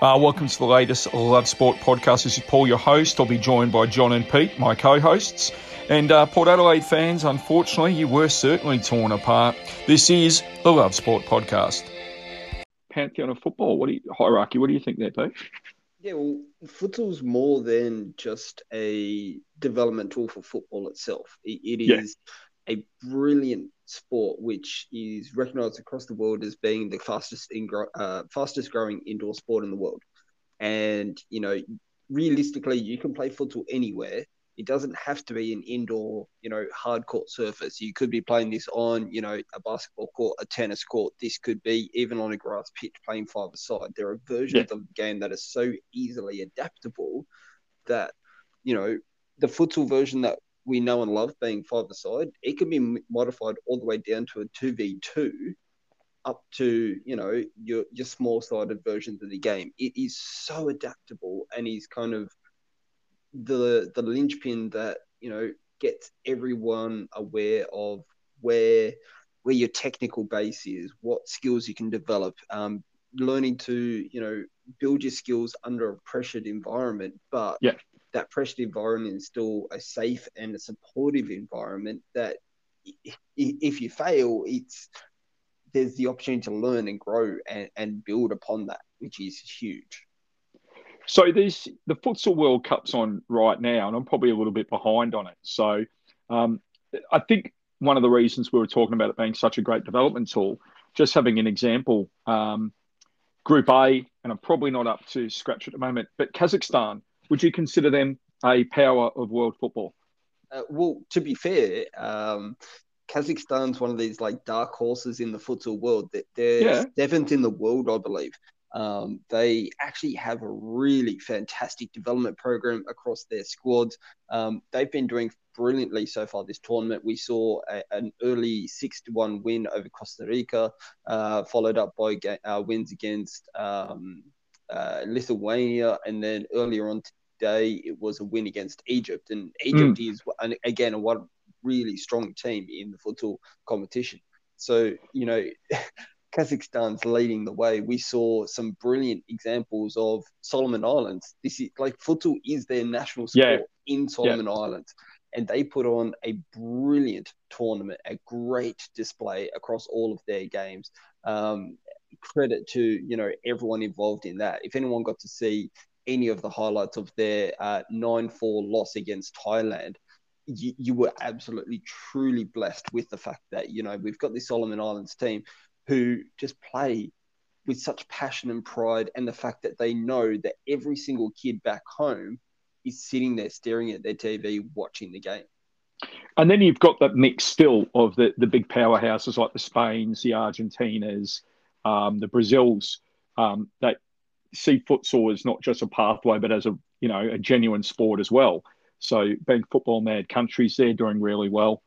Uh, welcome to the latest Love Sport podcast. This is Paul, your host. I'll be joined by John and Pete, my co hosts. And uh, Port Adelaide fans, unfortunately, you were certainly torn apart. This is the Love Sport podcast. Pantheon of football, what do you, hierarchy, what do you think there, Pete? Yeah, well, futsal's more than just a development tool for football itself. it, it is yeah. a brilliant sport, which is recognized across the world as being the fastest in, uh, fastest growing indoor sport in the world. And you know, realistically, you can play futsal anywhere. It doesn't have to be an indoor, you know, hard court surface. You could be playing this on, you know, a basketball court, a tennis court. This could be even on a grass pitch playing five-a-side. There are versions yeah. of the game that are so easily adaptable that, you know, the futsal version that we know and love being five aside, it can be modified all the way down to a 2v2 up to, you know, your, your small sided versions of the game. It is so adaptable and is kind of the the linchpin that, you know, gets everyone aware of where where your technical base is, what skills you can develop, um, learning to, you know, build your skills under a pressured environment, but yeah that pressured environment is still a safe and a supportive environment that if you fail, it's there's the opportunity to learn and grow and, and build upon that, which is huge. So there's the futsal World Cup's on right now, and I'm probably a little bit behind on it. So um, I think one of the reasons we were talking about it being such a great development tool, just having an example, um, Group A, and I'm probably not up to scratch at the moment, but Kazakhstan would you consider them a power of world football? Uh, well, to be fair, um, Kazakhstan's one of these like dark horses in the futsal world. That they're yeah. seventh in the world, I believe. Um, they actually have a really fantastic development program across their squads. Um, they've been doing brilliantly so far this tournament. We saw a, an early six to one win over Costa Rica, uh, followed up by uh, wins against um, uh, Lithuania, and then earlier on today it was a win against Egypt, and Egypt mm. is again a one really strong team in the football competition. So you know. Kazakhstan's leading the way. We saw some brilliant examples of Solomon Islands. This is like football is their national sport yeah. in Solomon yeah. Islands, and they put on a brilliant tournament, a great display across all of their games. Um, credit to you know everyone involved in that. If anyone got to see any of the highlights of their uh, nine four loss against Thailand, you, you were absolutely truly blessed with the fact that you know we've got this Solomon Islands team who just play with such passion and pride, and the fact that they know that every single kid back home is sitting there staring at their TV watching the game. And then you've got that mix still of the, the big powerhouses like the Spains, the Argentinas, um, the Brazils um, that see futsal as not just a pathway, but as a you know a genuine sport as well. So being football mad countries, they're doing really well.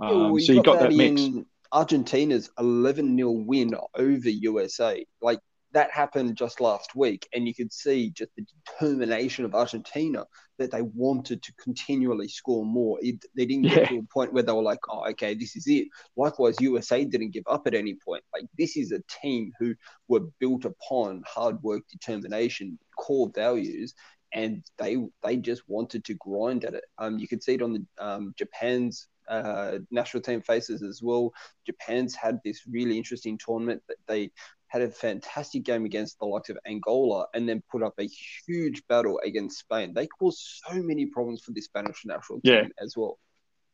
Um, yeah, well, so you got, got that, that mix. Argentina's 11 0 win over USA. Like that happened just last week, and you could see just the determination of Argentina that they wanted to continually score more. It, they didn't get yeah. to a point where they were like, "Oh, okay, this is it." Likewise, USA didn't give up at any point. Like this is a team who were built upon hard work, determination, core values, and they they just wanted to grind at it. Um, you could see it on the um, Japan's uh, national team faces as well. Japan's had this really interesting tournament that they had a fantastic game against the likes of Angola and then put up a huge battle against Spain. They caused so many problems for the Spanish national team yeah. as well.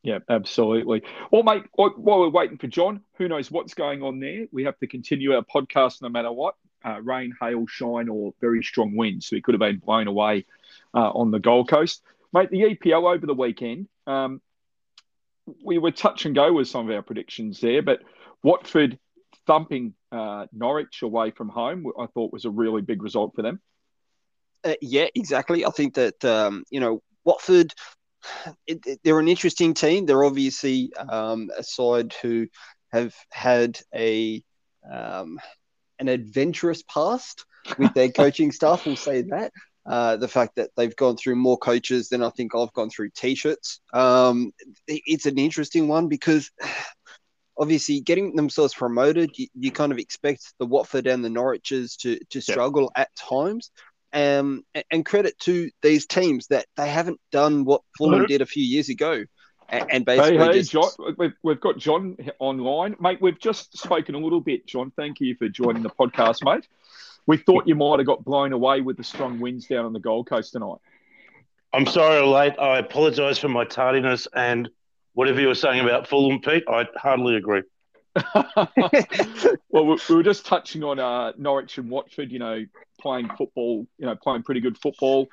Yeah, absolutely. Well, mate, while we're waiting for John, who knows what's going on there? We have to continue our podcast no matter what uh, rain, hail, shine, or very strong winds. So he could have been blown away uh, on the Gold Coast. Mate, the EPL over the weekend, um, we were touch and go with some of our predictions there, but Watford thumping uh, Norwich away from home, I thought was a really big result for them. Uh, yeah, exactly. I think that um, you know Watford, it, it, they're an interesting team. They're obviously um, a side who have had a um, an adventurous past with their coaching staff. We'll say that. Uh, the fact that they've gone through more coaches than I think I've gone through t-shirts. Um, it, it's an interesting one because obviously getting themselves promoted, you, you, kind of expect the Watford and the Norwiches to to struggle yeah. at times. Um, and, and, credit to these teams that they haven't done what Fulham did a few years ago. And, and basically, hey, hey, just... John, we've, we've got John online, mate. We've just spoken a little bit, John. Thank you for joining the podcast, mate. We thought you might have got blown away with the strong winds down on the Gold Coast tonight. I'm sorry I'm late. I apologise for my tardiness and whatever you were saying about Fulham, Pete. I hardly agree. well, we were just touching on uh, Norwich and Watford. You know, playing football. You know, playing pretty good football.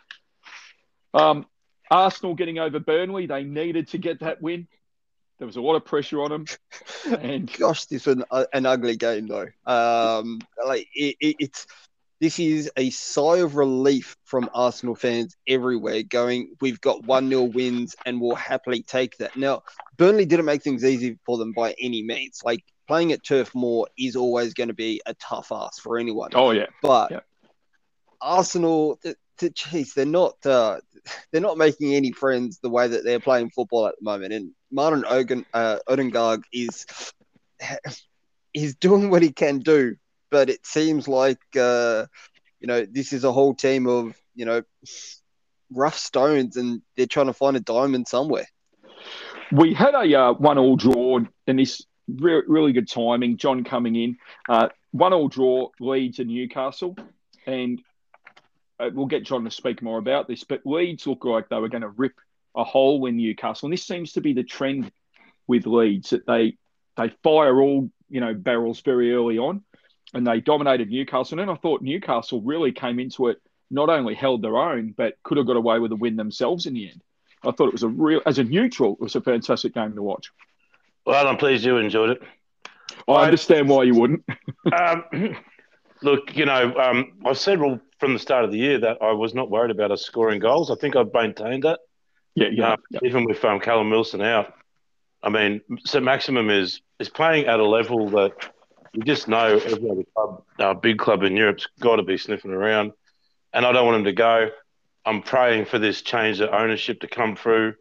Um, Arsenal getting over Burnley. They needed to get that win. There was a lot of pressure on them. And gosh, this was an, uh, an ugly game though. Um, like it, it, it's this is a sigh of relief from Arsenal fans everywhere going, we've got 1 0 wins and we'll happily take that. Now, Burnley didn't make things easy for them by any means. Like playing at Turf Moor is always going to be a tough ask for anyone. Oh, yeah. But yeah. Arsenal, jeez, they're not. Uh, they're not making any friends the way that they're playing football at the moment. And Martin Oden, uh, Odegaard is he's doing what he can do but it seems like uh, you know this is a whole team of you know rough stones, and they're trying to find a diamond somewhere. We had a uh, one-all draw, and this re- really good timing. John coming in, uh, one-all draw Leeds and Newcastle, and uh, we'll get John to speak more about this. But Leeds look like they were going to rip a hole in Newcastle, and this seems to be the trend with Leeds that they they fire all you know barrels very early on, and they dominated Newcastle. And then I thought Newcastle really came into it, not only held their own, but could have got away with a win themselves in the end. I thought it was a real, as a neutral, it was a fantastic game to watch. Well, I'm pleased you enjoyed it. I, I understand why you wouldn't. um, look, you know, um, I said from the start of the year that I was not worried about us scoring goals. I think I've maintained that. Yeah, yeah. Uh, yeah. Even with um, Callum Wilson out, I mean, St Maximin is is playing at a level that you just know every other club, uh, big club in Europe's got to be sniffing around, and I don't want him to go. I'm praying for this change of ownership to come through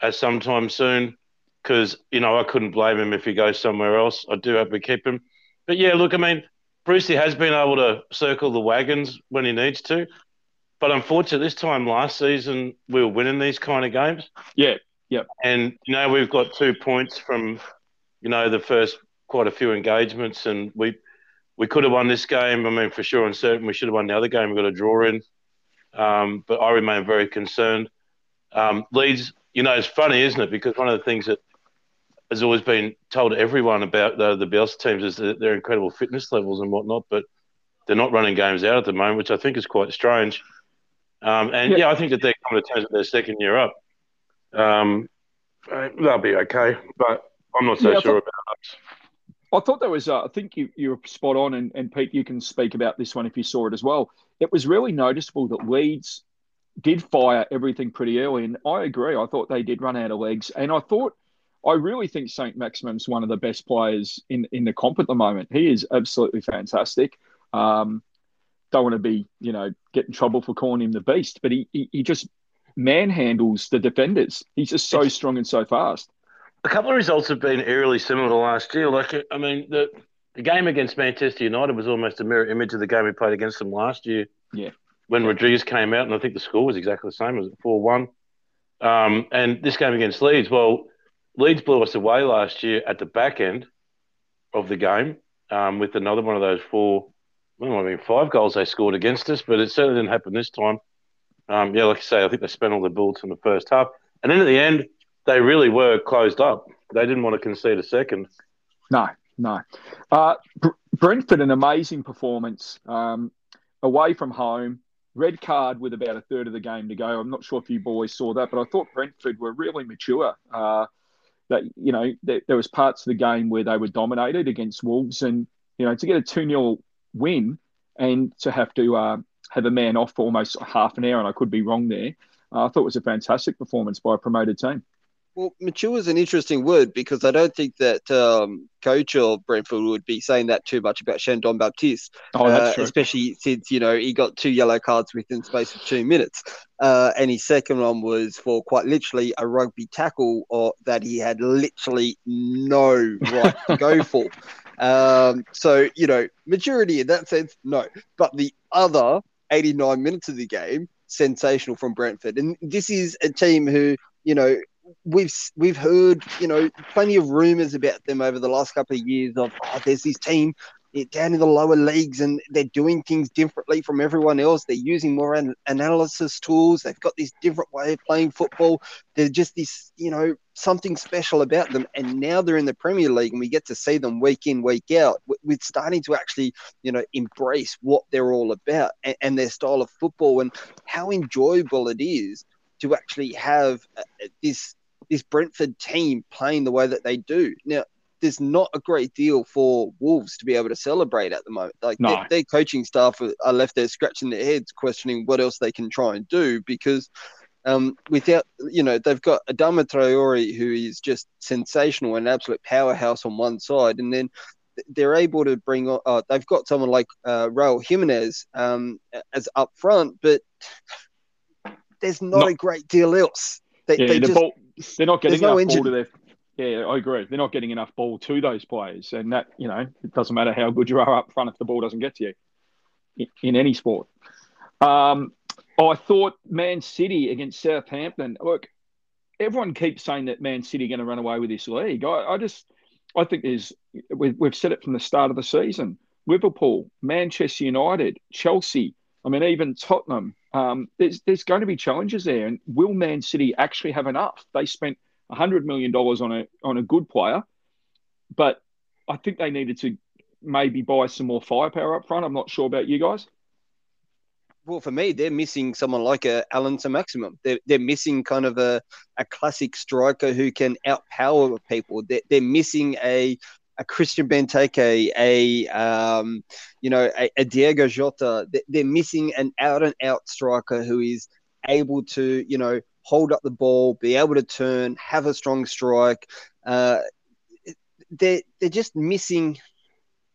at some time soon, because you know I couldn't blame him if he goes somewhere else. I do hope we keep him, but yeah, look, I mean, Brucey has been able to circle the wagons when he needs to, but unfortunately, this time last season we were winning these kind of games. Yeah, yeah, and you know we've got two points from you know the first quite a few engagements, and we we could have won this game. I mean, for sure and certain, we should have won the other game. We got a draw in, um, but I remain very concerned. Um, Leeds, you know, it's funny, isn't it? Because one of the things that has always been told to everyone about the, the Bielsa teams is that their incredible fitness levels and whatnot, but they're not running games out at the moment, which I think is quite strange. Um, and yeah. yeah. I think that they're coming to terms with their second year up. Um, they'll be okay, but I'm not so yeah, sure about us. I thought there was, uh, I think you, you were spot on, and, and Pete, you can speak about this one if you saw it as well. It was really noticeable that Leeds did fire everything pretty early, and I agree. I thought they did run out of legs, and I thought, I really think Saint Maximin's one of the best players in in the comp at the moment. He is absolutely fantastic. Um, don't want to be, you know, get in trouble for calling him the beast, but he he, he just manhandles the defenders. He's just so strong and so fast a couple of results have been eerily similar to last year. Like, I mean, the, the game against Manchester United was almost a mirror image of the game we played against them last year. Yeah. When Rodriguez came out, and I think the score was exactly the same. Was it 4 1? Um, and this game against Leeds, well, Leeds blew us away last year at the back end of the game um, with another one of those four, I mean, five goals they scored against us, but it certainly didn't happen this time. Um, yeah, like I say, I think they spent all their bullets in the first half. And then at the end, they really were closed up. They didn't want to concede a second. No, no. Uh, Brentford, an amazing performance um, away from home. Red card with about a third of the game to go. I'm not sure if you boys saw that, but I thought Brentford were really mature. Uh, that you know, there, there was parts of the game where they were dominated against Wolves, and you know, to get a two 0 win and to have to uh, have a man off for almost half an hour, and I could be wrong there. Uh, I thought it was a fantastic performance by a promoted team. Well, mature is an interesting word because I don't think that um, coach of Brentford would be saying that too much about Shandon Baptiste. Oh, that's uh, true. Especially since, you know, he got two yellow cards within space of two minutes. Uh, and his second one was for quite literally a rugby tackle or that he had literally no right to go for. Um, so, you know, maturity in that sense, no. But the other 89 minutes of the game, sensational from Brentford. And this is a team who, you know, we've we've heard you know plenty of rumors about them over the last couple of years of oh, there's this team down in the lower leagues and they're doing things differently from everyone else. They're using more an- analysis tools. They've got this different way of playing football. They're just this, you know, something special about them. And now they're in the Premier League and we get to see them week in, week out. We're starting to actually, you know, embrace what they're all about and, and their style of football and how enjoyable it is to actually have uh, this this Brentford team playing the way that they do. Now, there's not a great deal for Wolves to be able to celebrate at the moment. Like no. their, their, coaching staff are left there scratching their heads, questioning what else they can try and do because um, without you know they've got Adama Traore who is just sensational and an absolute powerhouse on one side, and then they're able to bring on. Uh, they've got someone like uh, Raul Jimenez um, as up front, but there's not, not, a great deal else. They, yeah, they the just, ball, they're not getting enough no ball to their. Yeah, I agree. They're not getting enough ball to those players, and that you know it doesn't matter how good you are up front if the ball doesn't get to you in, in any sport. Um, I thought Man City against Southampton. Look, everyone keeps saying that Man City are going to run away with this league. I, I just, I think there's, we've, we've said it from the start of the season. Liverpool, Manchester United, Chelsea. I mean, even Tottenham. Um, there's there's going to be challenges there, and will Man City actually have enough? They spent hundred million dollars on a on a good player, but I think they needed to maybe buy some more firepower up front. I'm not sure about you guys. Well, for me, they're missing someone like a Allan Saint-Maximin. They're, they're missing kind of a, a classic striker who can outpower people. They're, they're missing a a Christian Benteke, a um, you know, a, a Diogo Jota. They're missing an out and out striker who is able to, you know, hold up the ball, be able to turn, have a strong strike. Uh, they're they're just missing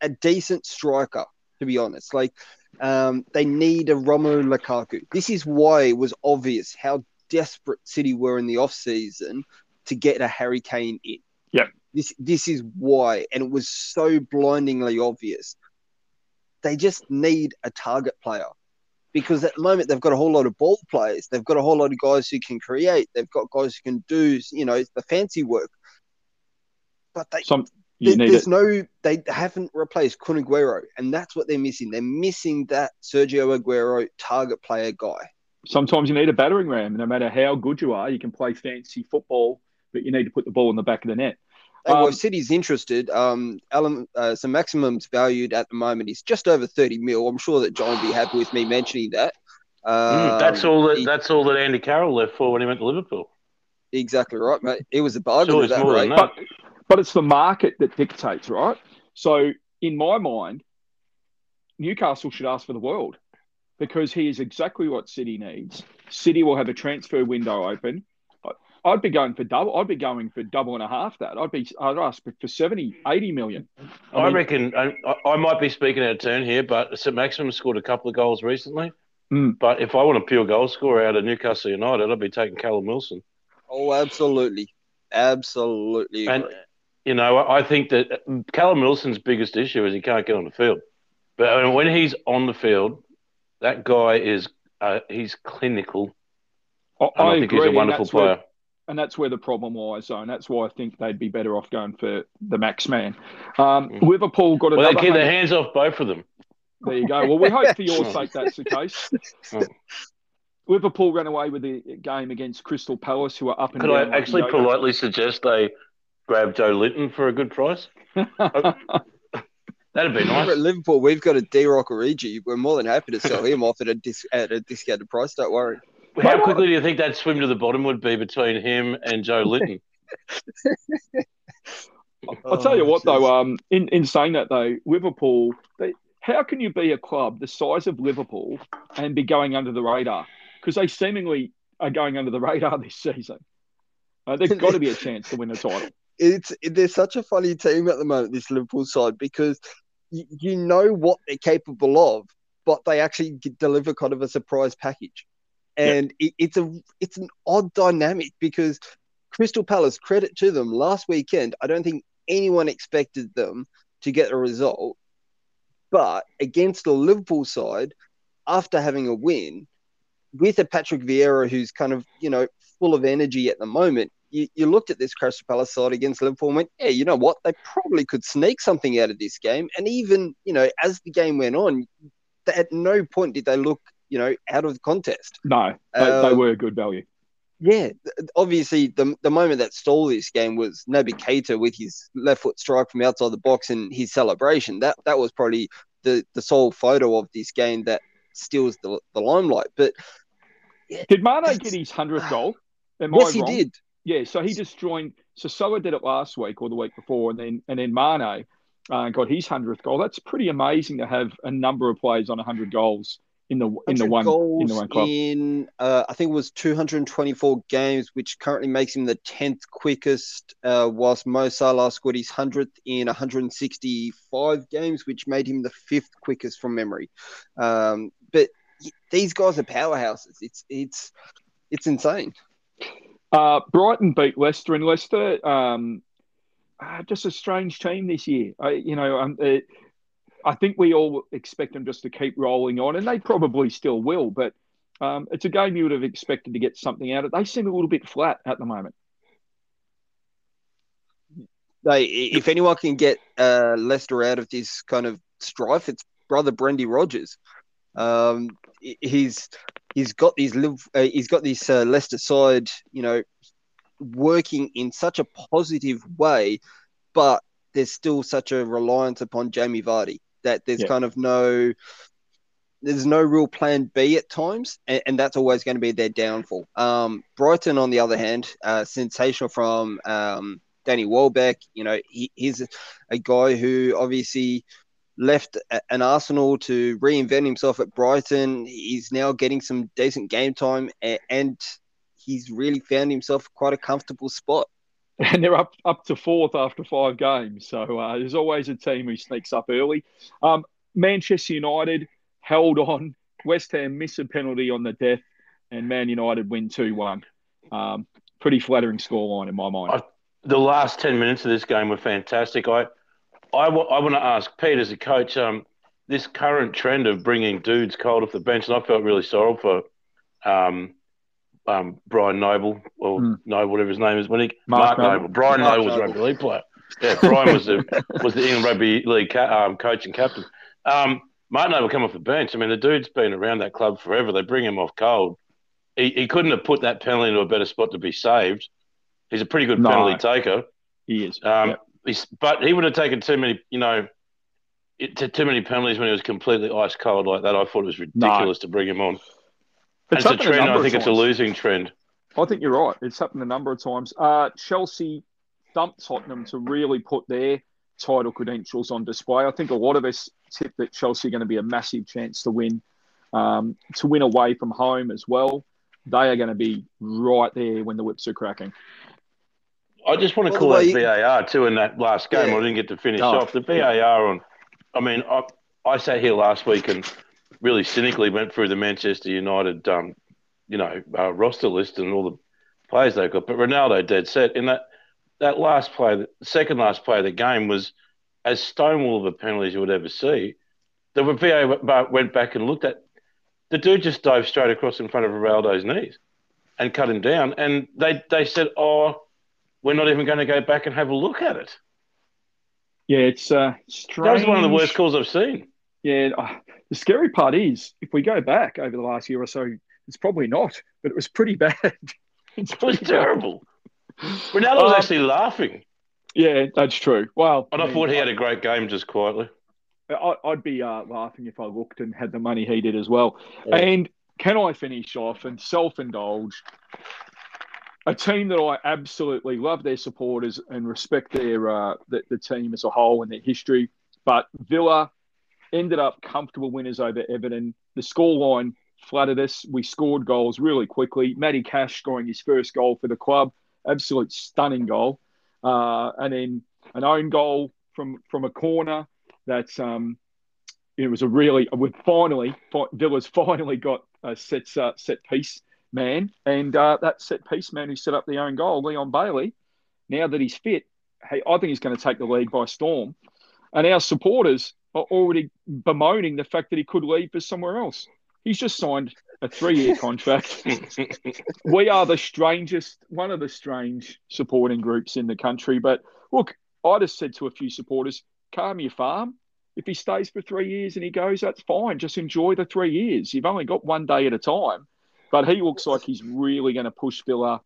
a decent striker, to be honest. Like um, they need a Romelu Lukaku. This is why it was obvious how desperate City were in the off season to get a Harry Kane in. Yeah. This this is why, and it was so blindingly obvious. They just need a target player because at the moment they've got a whole lot of ball players. They've got a whole lot of guys who can create. They've got guys who can do you know the fancy work. But they Some, there, there's it. no they haven't replaced Kun Aguero, and that's what they're missing. They're missing that Sergio Aguero target player guy. Sometimes you need a battering ram. No matter how good you are, you can play fancy football, but you need to put the ball in the back of the net. And um, well, City's interested. Um, Alan, uh, Saint-Maximin's valued at the moment is just over thirty mil. I'm sure that John will be happy with me mentioning that. Um, that's all that. He, that's all that Andy Carroll left for when he went to Liverpool. Exactly right, mate. It was a bargain sure, that rate. That. But, but it's the market that dictates, right? So, in my mind, Newcastle should ask for the world because he is exactly what City needs. City will have a transfer window open. I'd be going for double. I'd be going for double and a half that. I'd be. I'd ask for 70, 80 million. I, I mean, reckon I, I, might be speaking out of turn here, but Saint-Maximin scored a couple of goals recently. Mm. But if I want a pure goal scorer out of Newcastle United, I'd be taking Callum Wilson. Oh, absolutely, absolutely. And you know, I think that Callum Wilson's biggest issue is he can't get on the field. But when he's on the field, that guy is uh, he's clinical. I, I, I think agree, he's a wonderful player. Where, and that's where the problem lies. So, and that's why I think they'd be better off going for the max man. Um, mm. Liverpool got well, they keep their hands off both of them. There you go. Well, we hope for your sake that's the case. Oh. Liverpool ran away with the game against Crystal Palace, who are up and Could down. I actually like politely suggest they grab Joelinton for a good price? That'd be nice. At Liverpool, we've got a Divock Origi. We're more than happy to sell him off at a, dis- at a discounted price. Don't worry. How quickly do you think that swim to the bottom would be between him and Joelinton? I'll tell you what, though. Um, in, in saying that, though, Liverpool, they, how can you be a club the size of Liverpool and be going under the radar? Because they seemingly are going under the radar this season. Uh, there's got to be a chance to win the title. It's they're such a funny team at the moment, this Liverpool side, because you, you know what they're capable of, but they actually deliver kind of a surprise package, and yep. it, it's a it's an odd dynamic because Crystal Palace, credit to them, last weekend, I don't think anyone expected them to get a result, but against the Liverpool side, after having a win, with a Patrick Vieira who's kind of you know full of energy at the moment, you, you looked at this Crystal Palace side against Liverpool and went, yeah, you know what? They probably could sneak something out of this game. And even, you know, as the game went on, at no point did they look, you know, out of the contest. No, they, um, they were good value. Yeah, obviously the the moment that stole this game was Naby Keita with his left foot strike from outside the box and his celebration. That that was probably the the sole photo of this game that steals the, the limelight. But yeah, did Mane get his hundredth goal? Am yes, he did. Yeah, so he just joined. So Salah did it last week or the week before, and then and then Mane uh, got his hundredth goal. That's pretty amazing to have a number of players on hundred goals in the in the one in the one club. In uh, I think it was 224 games, which currently makes him the 10th quickest. Uh, whilst Mo Salah scored his hundredth in 165 games, which made him the fifth quickest from memory. Um, but these guys are powerhouses. It's it's it's insane. Uh, Brighton beat Leicester, and Leicester, um, uh, just a strange team this year. I, you know, um, I think we all expect them just to keep rolling on, and they probably still will. But um, it's a game you would have expected to get something out of. They seem a little bit flat at the moment. They, if anyone can get uh, Leicester out of this kind of strife, it's brother Brendy Rodgers. Um, he's he's got these live uh, he's got this uh, Leicester side, you know, working in such a positive way, but there's still such a reliance upon Jamie Vardy that there's yeah. kind of no there's no real plan B at times, and, and that's always going to be their downfall. Um, Brighton, on the other hand, uh, sensational from um, Danny Welbeck. You know, he, he's a guy who obviously left an Arsenal to reinvent himself at Brighton. He's now getting some decent game time, and he's really found himself quite a comfortable spot. And they're up up to fourth after five games. So uh, there's always a team who sneaks up early. Um, Manchester United held on. West Ham miss a penalty on the death, and Man United win two one. Um, pretty flattering scoreline in my mind. I, the last ten minutes of this game were fantastic. I I, w- I want to ask Pete as a coach, um, this current trend of bringing dudes cold off the bench, and I felt really sorry for um, um, Brian Noble or mm. Noble, whatever his name is, when he Mark, Mark Noble. Noble. Brian Mark Noble was a rugby league player. Yeah, Brian was the was the England rugby league ca- um, coach and captain. Um, Mark Noble come off the bench. I mean, the dude's been around that club forever. They bring him off cold. He, he couldn't have put that penalty into a better spot to be saved. He's a pretty good no, penalty taker. He is. Um, yep but he would have taken too many, you know, it, too many penalties when he was completely ice cold like that. I thought it was ridiculous no. to bring him on. It's, it's a trend. A I think it's a losing trend. I think you're right. It's happened a number of times. Uh, Chelsea thumped Tottenham to really put their title credentials on display. I think a lot of us tip that Chelsea are going to be a massive chance to win, um, to win away from home as well. They are going to be right there when the whips are cracking. I just want to call out VAR too in that last game. Yeah. I didn't get to finish oh. off the VAR on. I mean, I, I sat here last week and really cynically went through the Manchester United, um, you know, uh, roster list and all the players they've got. But Ronaldo dead set in that that last play, the second last play of the game was as stonewall of a penalty as you would ever see. The VAR went back and looked at the dude just dove straight across in front of Ronaldo's knees and cut him down. And they they said, oh we're not even going to go back and have a look at it. Yeah, it's uh, strange. That was one of the worst calls I've seen. Yeah, uh, the scary part is if we go back over the last year or so, it's probably not, but it was pretty bad. it was terrible. Ronaldo was um, actually laughing. Yeah, that's true. Well, and I, I thought he had a great game just quietly. I, would be uh, laughing if I looked and had the money he did as well. Yeah. And can I finish off and self indulge? a team that I absolutely love their supporters and respect their uh, the, the, team as a whole and their history. But Villa ended up comfortable winners over Everton. The scoreline flattered us. We scored goals really quickly. Matty Cash scoring his first goal for the club. absolute stunning goal. Uh, and then an own goal from from a corner. That's um, it was a really with finally Villa's finally got a set uh, set piece man, and uh, that set piece man who set up the own goal, Leon Bailey. Now that he's fit, hey, I think he's going to take the league by storm. And our supporters are already bemoaning the fact that he could leave for somewhere else. He's just signed a three-year contract. we are the strangest, one of the strange supporting groups in the country. But look, I just said to a few supporters, calm your farm. If he stays for three years and he goes, that's fine. Just enjoy the three years. You've only got one day at a time. But he looks like he's really going to push Villa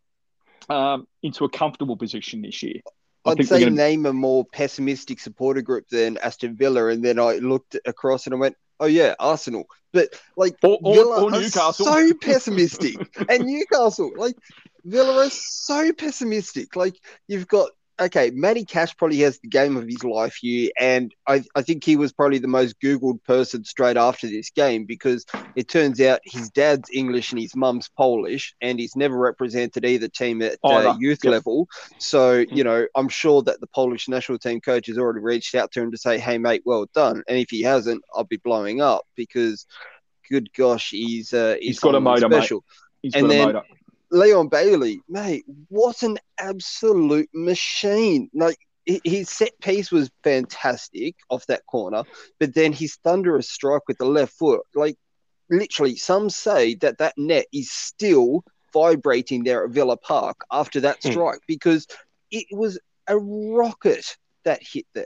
um, into a comfortable position this year. I'd say gonna... name a more pessimistic supporter group than Aston Villa, and then I looked across and I went, "Oh yeah, Arsenal." But like or, or, Villa or Newcastle, so pessimistic, and Newcastle, like Villa is so pessimistic. Like you've got okay, Matty Cash probably has the game of his life here, and I, I think he was probably the most Googled person straight after this game because it turns out his dad's English and his mum's Polish, and he's never represented either team at oh, uh, no. youth level. So, you know, I'm sure that the Polish national team coach has already reached out to him to say, hey, mate, well done. And if he hasn't, I'll be blowing up because, good gosh, he's, uh, he's, he's got a motor, special. Mate. He's and then, Leon Bailey, mate, what an absolute machine! Like his set piece was fantastic off that corner, but then his thunderous strike with the left foot, like literally, some say that that net is still vibrating there at Villa Park after that hmm. strike mm. because it was a rocket that hit there.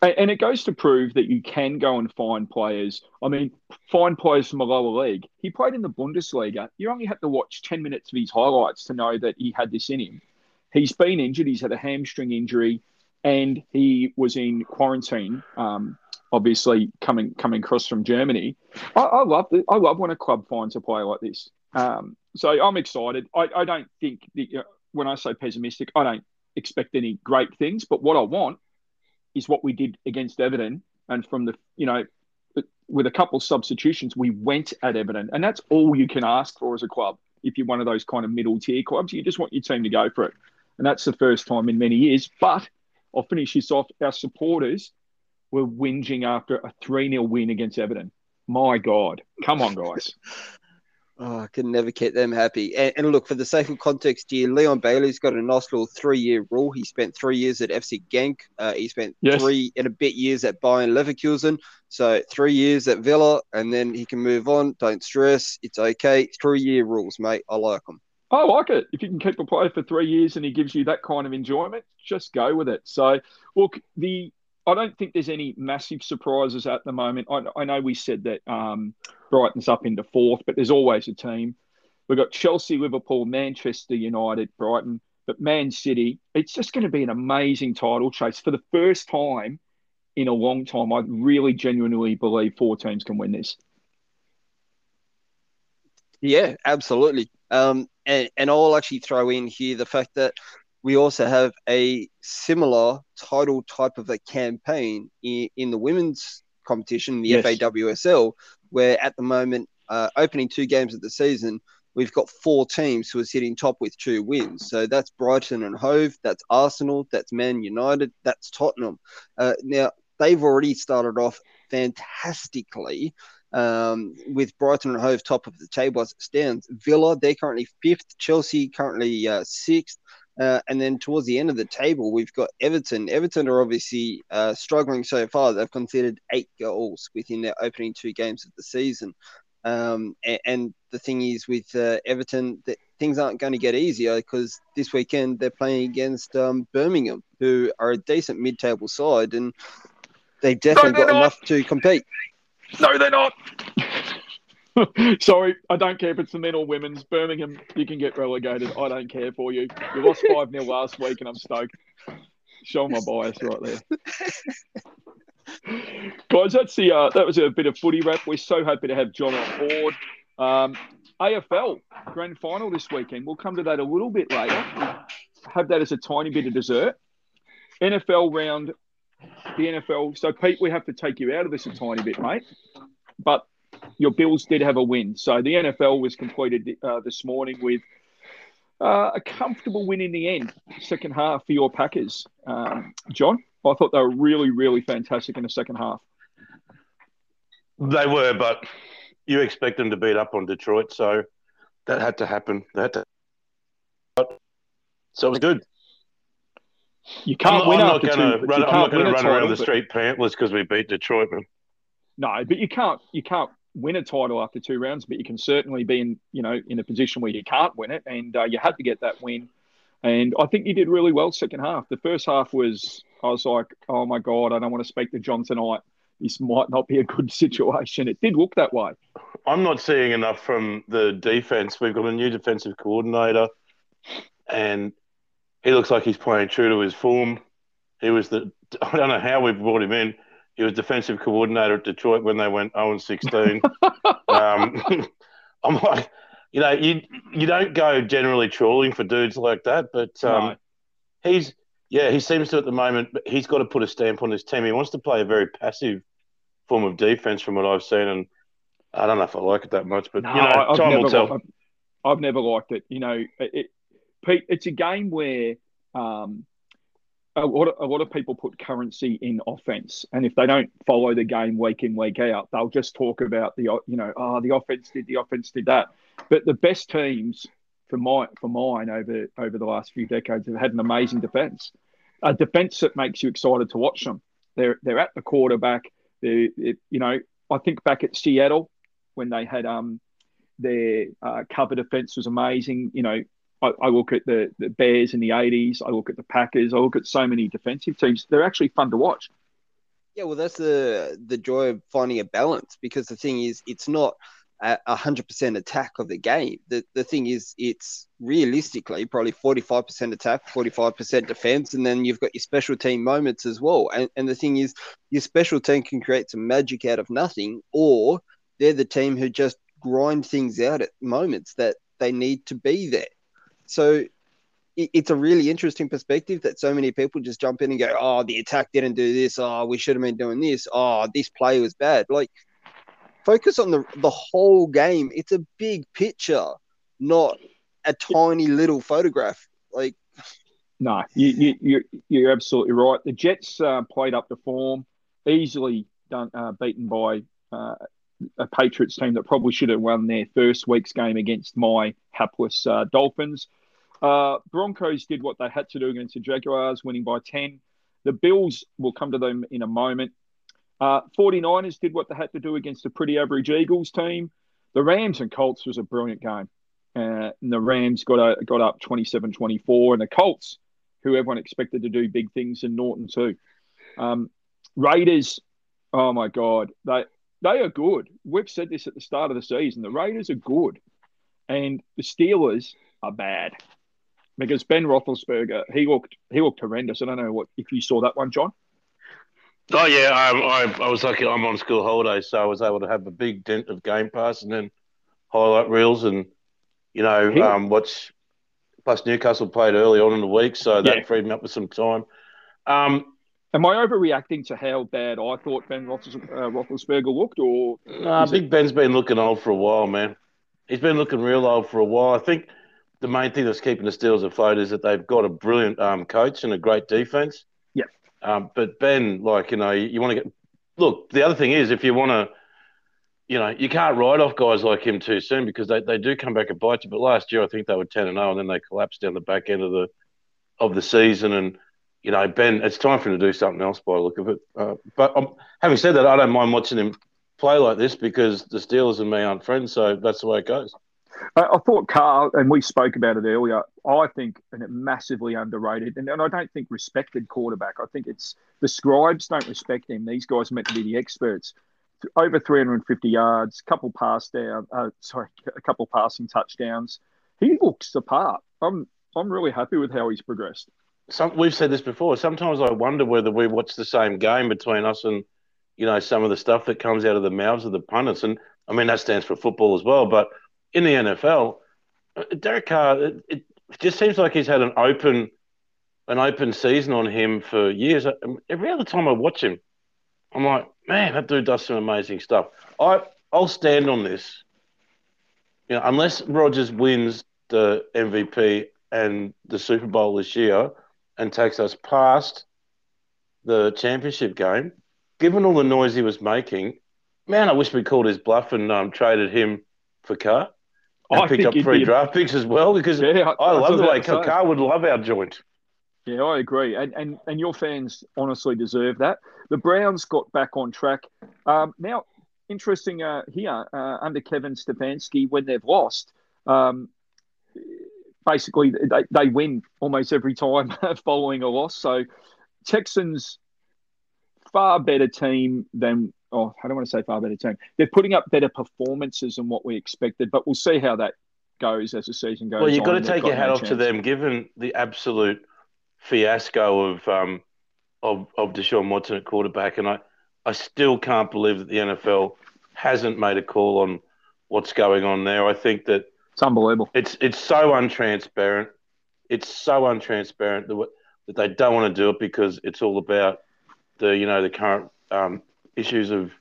And it goes to prove that you can go and find players. I mean, find players from a lower league. He played in the Bundesliga. You only had to watch 10 minutes of his highlights to know that he had this in him. He's been injured. He's had a hamstring injury and he was in quarantine, um, obviously coming coming across from Germany. I, I love it. I love when a club finds a player like this. Um, so I'm excited. I, I don't think that, know, when I say pessimistic, I don't expect any great things, but what I want is what we did against Everton. And from the, you know, with a couple substitutions, we went at Everton. And that's all you can ask for as a club. If you're one of those kind of middle tier clubs, you just want your team to go for it. And that's the first time in many years. But I'll finish this off. Our supporters were whinging after a 3 0 win against Everton. My God. Come on, guys. Oh, I can never keep them happy. And, and, look, for the sake of context here, Leon Bailey's got a nice little three-year rule. He spent three years at FC Genk. Uh, he spent yes. three and a bit years at Bayern Leverkusen. So three years at Villa, and then he can move on. Don't stress. It's okay. Three-year rules, mate. I like them. I like it. If you can keep a player for three years and he gives you that kind of enjoyment, just go with it. So, look, the I don't think there's any massive surprises at the moment. I, I know we said that um, Brighton's up into fourth, but there's always a team. We've got Chelsea, Liverpool, Manchester United, Brighton, but Man City. It's just going to be an amazing title chase for the first time in a long time. I really genuinely believe four teams can win this. Yeah, absolutely. Um, and, and I'll actually throw in here the fact that we also have a similar title type of a campaign in, in the women's competition, the yes. FAWSL, where at the moment, uh, opening two games of the season, we've got four teams who are sitting top with two wins. So that's Brighton and Hove, that's Arsenal, that's Man United, that's Tottenham. Uh, now, they've already started off fantastically um, with Brighton and Hove top of the table as it stands. Villa, they're currently fifth. Chelsea currently uh, sixth. Uh, and then towards the end of the table, we've got Everton. Everton are obviously uh, struggling so far. They've conceded eight goals within their opening two games of the season. Um, and, and, the thing is, with uh, Everton, that things aren't going to get easier because this weekend they're playing against um, Birmingham, who are a decent mid-table side, and they've definitely no, got not. enough to compete. No, they're not. Sorry, I don't care if it's the men or women's. Birmingham, you can get relegated. I don't care for you. You lost 5 0 last week, and I'm stoked. Show my bias right there. Guys, that's the uh, that was a bit of footy wrap. We're so happy to have John on board. Um, AFL grand final this weekend. We'll come to that a little bit later. We'll have that as a tiny bit of dessert. NFL round, the NFL. So, Pete, we have to take you out of this a tiny bit, mate. But your Bills did have a win. So the NFL was completed uh, this morning with Uh, a comfortable win in the end, second half for your Packers, um, John. I thought they were really, really fantastic in the second half. They were, but you expect them to beat up on Detroit, so that had to happen. That had to. So it was good. You can't I'm, win I'm not gonna two. Run, I'm not going to run around the street pantless because we beat Detroit, man. No, but you can't. You can't win a title after two rounds, but you can certainly be in, you know, in a position where you can't win it, and uh, you had to get that win. And I think you did really well second half. The first half was, I was like, oh my god, I don't want to speak to John tonight. This might not be a good situation. It did look that way. I'm not seeing enough from the defense. We've got a new defensive coordinator, and he looks like he's playing true to his form. He was the I don't know how we brought him in. He was defensive coordinator at Detroit when they went 0 and 16. um, I'm like, you know, you you don't go generally trawling for dudes like that, but um, no. he's yeah, he seems to at the moment. But he's got to put a stamp on his team. He wants to play a very passive form of defense, from what I've seen, and I don't know if I like it that much. But no, you know, I've time never, will tell. I've, I've, never liked it. You know, it, Pete, it's a game where um, a lot, of, a lot of people put currency in offense, and if they don't follow the game week in week out, they'll just talk about the you know oh the offense did the offense did that. But the best teams for my for mine over over the last few decades have had an amazing defense, a defense that makes you excited to watch them. They're they're at the quarterback. They you know I think back at Seattle when they had um their uh, cover defense was amazing. You know I, I, look at the, the Bears in the 80s. I look at the Packers. I look at so many defensive teams. They're actually fun to watch. Yeah, well, that's the the joy of finding a balance because the thing is, it's not a hundred percent attack of the game. The the thing is, it's realistically probably forty five percent attack, forty five percent defense, and then you've got your special team moments as well. And and the thing is, your special team can create some magic out of nothing, or they're the team who just grind things out at moments that they need to be there. So it, it's a really interesting perspective that so many people just jump in and go, "Oh, the attack didn't do this. Oh, we should have been doing this. Oh, this play was bad." Like focus on the the whole game. It's a big picture, not a tiny little photograph. Like no, you, you you're you're absolutely right. The Jets uh, played up the form, easily done uh, beaten by uh, a Patriots team that probably should have won their first week's game against my hapless uh, Dolphins. Uh, Broncos did what they had to do against the Jaguars, winning by 10. The Bills will come to them in a moment. Uh, 49ers did what they had to do against a pretty average Eagles team. The Rams and Colts was a brilliant game. Uh, and the Rams got, a, got up 27 24, and the Colts, who everyone expected to do big things, in Norton too. Um, Raiders, oh my God, they, they are good. We've said this at the start of the season. The Raiders are good, and the Steelers are bad because Ben Roethlisberger he looked he looked horrendous. I don't know what if you saw that one, John. Oh yeah, I, I, I was lucky. I'm on school holidays, so I was able to have a big dent of Game Pass and then highlight reels and you know he, um, watch. Plus Newcastle played early on in the week, so that yeah. freed me up with some time. Um, Am I overreacting to how bad I thought Ben Roethlisberger looked, or nah, Big it... Ben's been looking old for a while, man. He's been looking real old for a while. I think the main thing that's keeping the Steelers afloat is that they've got a brilliant um, coach and a great defense. Yeah. Um, but Ben, like you know, you, you want to get look. The other thing is, if you want to, you know, you can't write off guys like him too soon because they, they do come back and bite you. But last year, I think they were ten and zero, and then they collapsed down the back end of the of the season and you know, Ben, it's time for him to do something else by the look of it. Uh, but um, having said that, I don't mind watching him play like this because the Steelers and me aren't friends, so that's the way it goes. I thought Carr, and we spoke about it earlier. I think a massively underrated, and, and I don't think respected quarterback. I think it's the scribes don't respect him. These guys are meant to be the experts. Over 350 yards, couple pass down, uh, sorry, a couple passing touchdowns. He looks the part. I'm I'm really happy with how he's progressed some, we've said this before. Sometimes I wonder whether we watch the same game between us and you know some of the stuff that comes out of the mouths of the pundits. And I mean that stands for football as well. But in the NFL, uh, Derek Carr, it, it just seems like he's had an open an open season on him for years. Uh, every other time I watch him, I'm like, man, that dude does some amazing stuff. I I'll stand on this. You know, unless Rodgers wins the MVP and the Super Bowl this year and takes us past the championship game, given all the noise he was making, man, I wish we called his bluff and um, traded him for Carr. And I picked up three draft picks as well because yeah, I, I, love the way Carr would love our joint. Yeah, I agree, and and and your fans honestly deserve that. The Browns got back on track. Um, now, interesting uh, here uh, under Kevin Stefanski when they've lost. Um, basically, they, they win almost every time following a loss. So, Texans far better team than oh, I don't want to say far better team. They're putting up better performances than what we expected, but we'll see how that goes as the season goes. Well, you've got to take your hat no off chance. to them, given the absolute fiasco of um, of of Deshaun Watson at quarterback, and I I still can't believe that the NFL hasn't made a call on what's going on there. I think that it's unbelievable. It's it's so untransparent. It's so untransparent that, that they don't want to do it because it's all about the you know the current um, issues of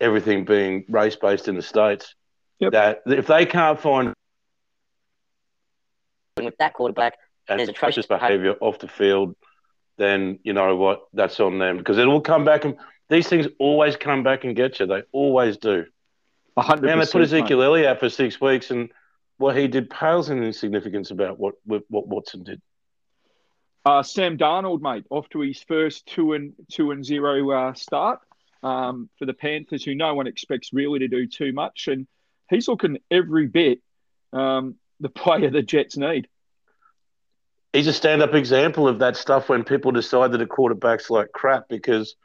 everything being race based in the states. Yep. That if they can't find with that quarterback and there's atrocious behaviour off the field, then you know what that's on them because it will come back and these things always come back and get you. They always do. hundred. And they put Ezekiel Elliott out for six weeks, and what he did pales in insignificance about what what Watson did. Uh, Sam Darnold, mate, off to his first two and two and zero uh, start um, for the Panthers, who no one expects really to do too much, and he's looking every bit um, the player the Jets need. He's a stand-up example of that stuff when people decide that a quarterback's like crap because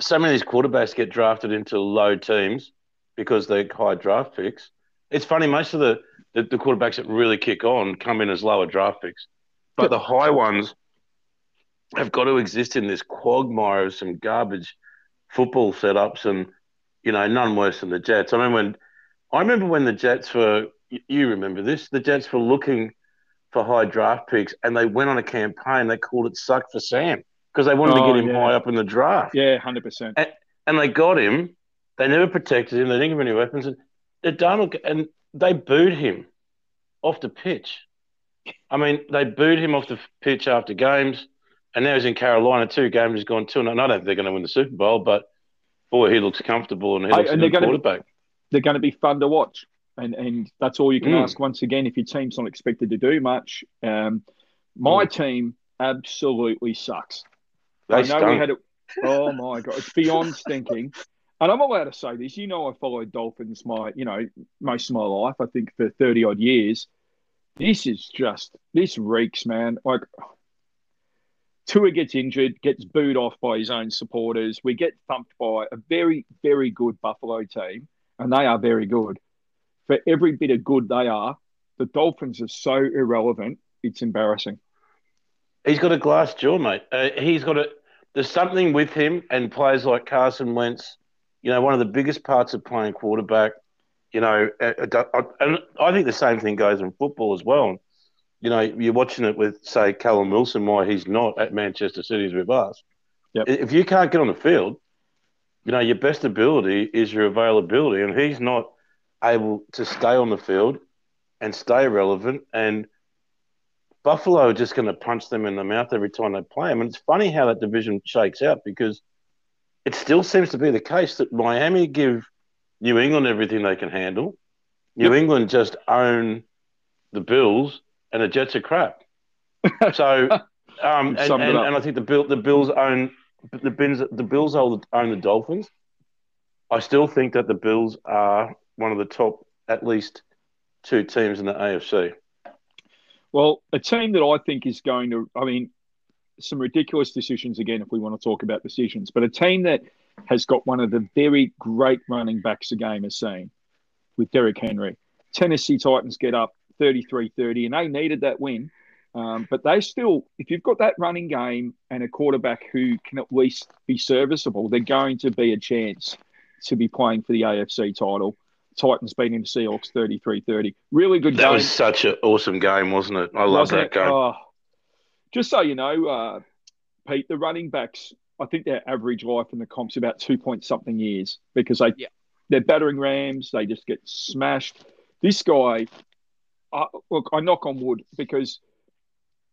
so many of these quarterbacks get drafted into low teams because they're high draft picks. It's funny, most of the, the, the quarterbacks that really kick on come in as lower draft picks. But the high ones have got to exist in this quagmire of some garbage football setups, and you know, none worse than the Jets. I remember when I remember when the Jets were. You remember this? The Jets were looking for high draft picks, and they went on a campaign. They called it "Suck for Sam" because they wanted oh, to get him yeah. high up in the draft. Yeah, hundred percent. And they got him. They never protected him. They didn't give him any weapons. And Darnold and they booed him off the pitch. I mean, they booed him off the pitch after games, and now he's in Carolina. Two games he's gone two. And I don't think they're going to win the Super Bowl, but boy, he looks comfortable and he looks hey, and a good quarterback. Be, they're going to be fun to watch, and and that's all you can mm. ask. Once again, if your team's not expected to do much, um, my mm. team absolutely sucks. They I know stunk. we had. A, oh my god, it's beyond stinking. And I'm allowed to say this. You know, I followed Dolphins my, you know, most of my life. I think for thirty odd years, this is just this reeks, man. Like Tua gets injured, gets booed off by his own supporters. We get thumped by a very, very good Buffalo team, and they are very good. For every bit of good they are, the Dolphins are so irrelevant. It's embarrassing. He's got a glass jaw, mate. Uh, he's got a. There's something with him and players like Carson Wentz. You know, one of the biggest parts of playing quarterback you know, and I think the same thing goes in football as well. You know, you're watching it with, say, Callum Wilson, why he's not at Manchester City with us. Yep. If you can't get on the field, you know, your best ability is your availability, and he's not able to stay on the field and stay relevant. And Buffalo are just going to punch them in the mouth every time they play them. And it's funny how that division shakes out because it still seems to be the case that Miami give New England everything they can handle. New yep. England just own the Bills, and the Jets are crap. So, um, and, and, and, I think the Bill, the Bills own the Bills. The Bills own the Dolphins. I still think that the Bills are one of the top, at least two teams in the AFC. Well, a team that I think is going to, I mean, some ridiculous decisions again, if we want to talk about decisions, but a team that has got one of the very great running backs the game has seen with Derrick Henry. Tennessee Titans get up 33 30, and they needed that win. Um, but they still, if you've got that running game and a quarterback who can at least be serviceable, they're going to be a chance to be playing for the AFC title. Titans beating the Seahawks 33 30. Really good that game. That was such an awesome game, wasn't it? I love that game. Oh, just so you know, uh, Pete, the running backs I think their average life in the comps is about two point something years because they yeah. they're battering rams. They just get smashed. This guy, uh, look, I knock on wood because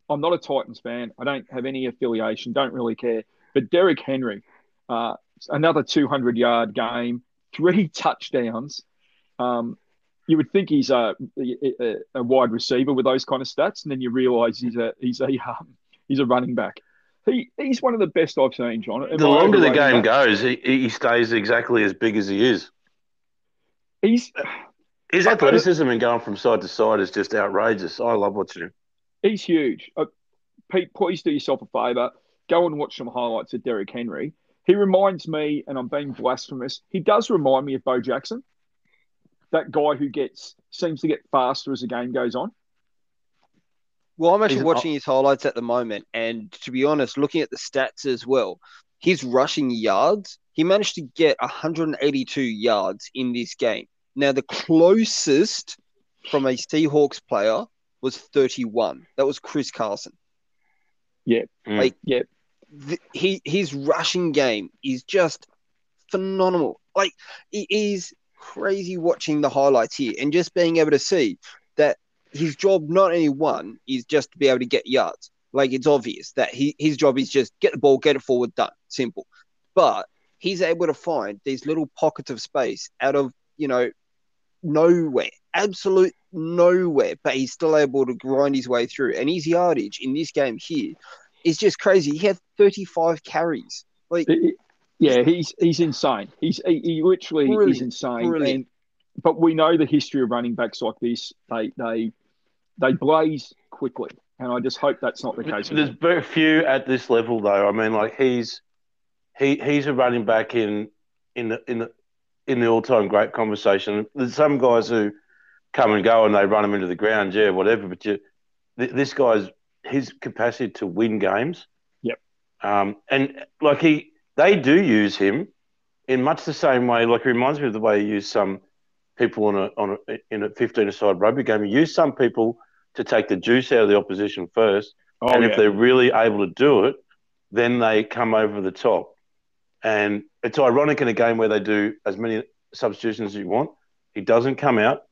I'm not a Titans fan. I don't have any affiliation. Don't really care. But Derrick Henry, uh, another 200 yard game, three touchdowns. Um, you would think he's a, a, a, wide receiver with those kind of stats, and then you realise he's a he's a um, he's a running back. He he's one of the best I've seen, John. Am the longer the game that? goes, he, he stays exactly as big as he is. He's his athleticism and going from side to side is just outrageous. I love watching him. He's huge. Uh, Pete, please do yourself a favour. Go and watch some highlights of Derrick Henry. He reminds me, and I'm being blasphemous. He does remind me of Bo Jackson, that guy who gets seems to get faster as the game goes on. Well, I'm actually watching his highlights at the moment, and to be honest, looking at the stats as well, his rushing yards, he managed to get 182 yards in this game. Now, the closest from a Seahawks player was 31. That was Chris Carson. Yeah, mm. like yeah, th- he his rushing game is just phenomenal. Like it is crazy watching the highlights here and just being able to see that his job not only one is just to be able to get yards. Like it's obvious that he, his job is just get the ball, get it forward, done, simple. But he's able to find these little pockets of space out of you know nowhere, absolute nowhere. But he's still able to grind his way through, and his yardage in this game here is just crazy. He had 35 carries. Like, yeah, he's he's insane. He's he, he literally is insane. And, but we know the history of running backs like this. They they they blaze quickly, and I just hope that's not the case. There's very few at this level, though. I mean, like he's he he's a running back in in the in the in the all-time great conversation. There's some guys who come and go and they run them into the ground, yeah, whatever. But you, this guy's his capacity to win games. Yep. Um, and like he, they do use him in much the same way. Like it reminds me of the way he use some people on a on a, in a fifteen-a-side rugby game. He used some people to take the juice out of the opposition first, oh, and yeah. if they're really able to do it, then they come over the top. And it's ironic in a game where they do as many substitutions as you want. He doesn't come out.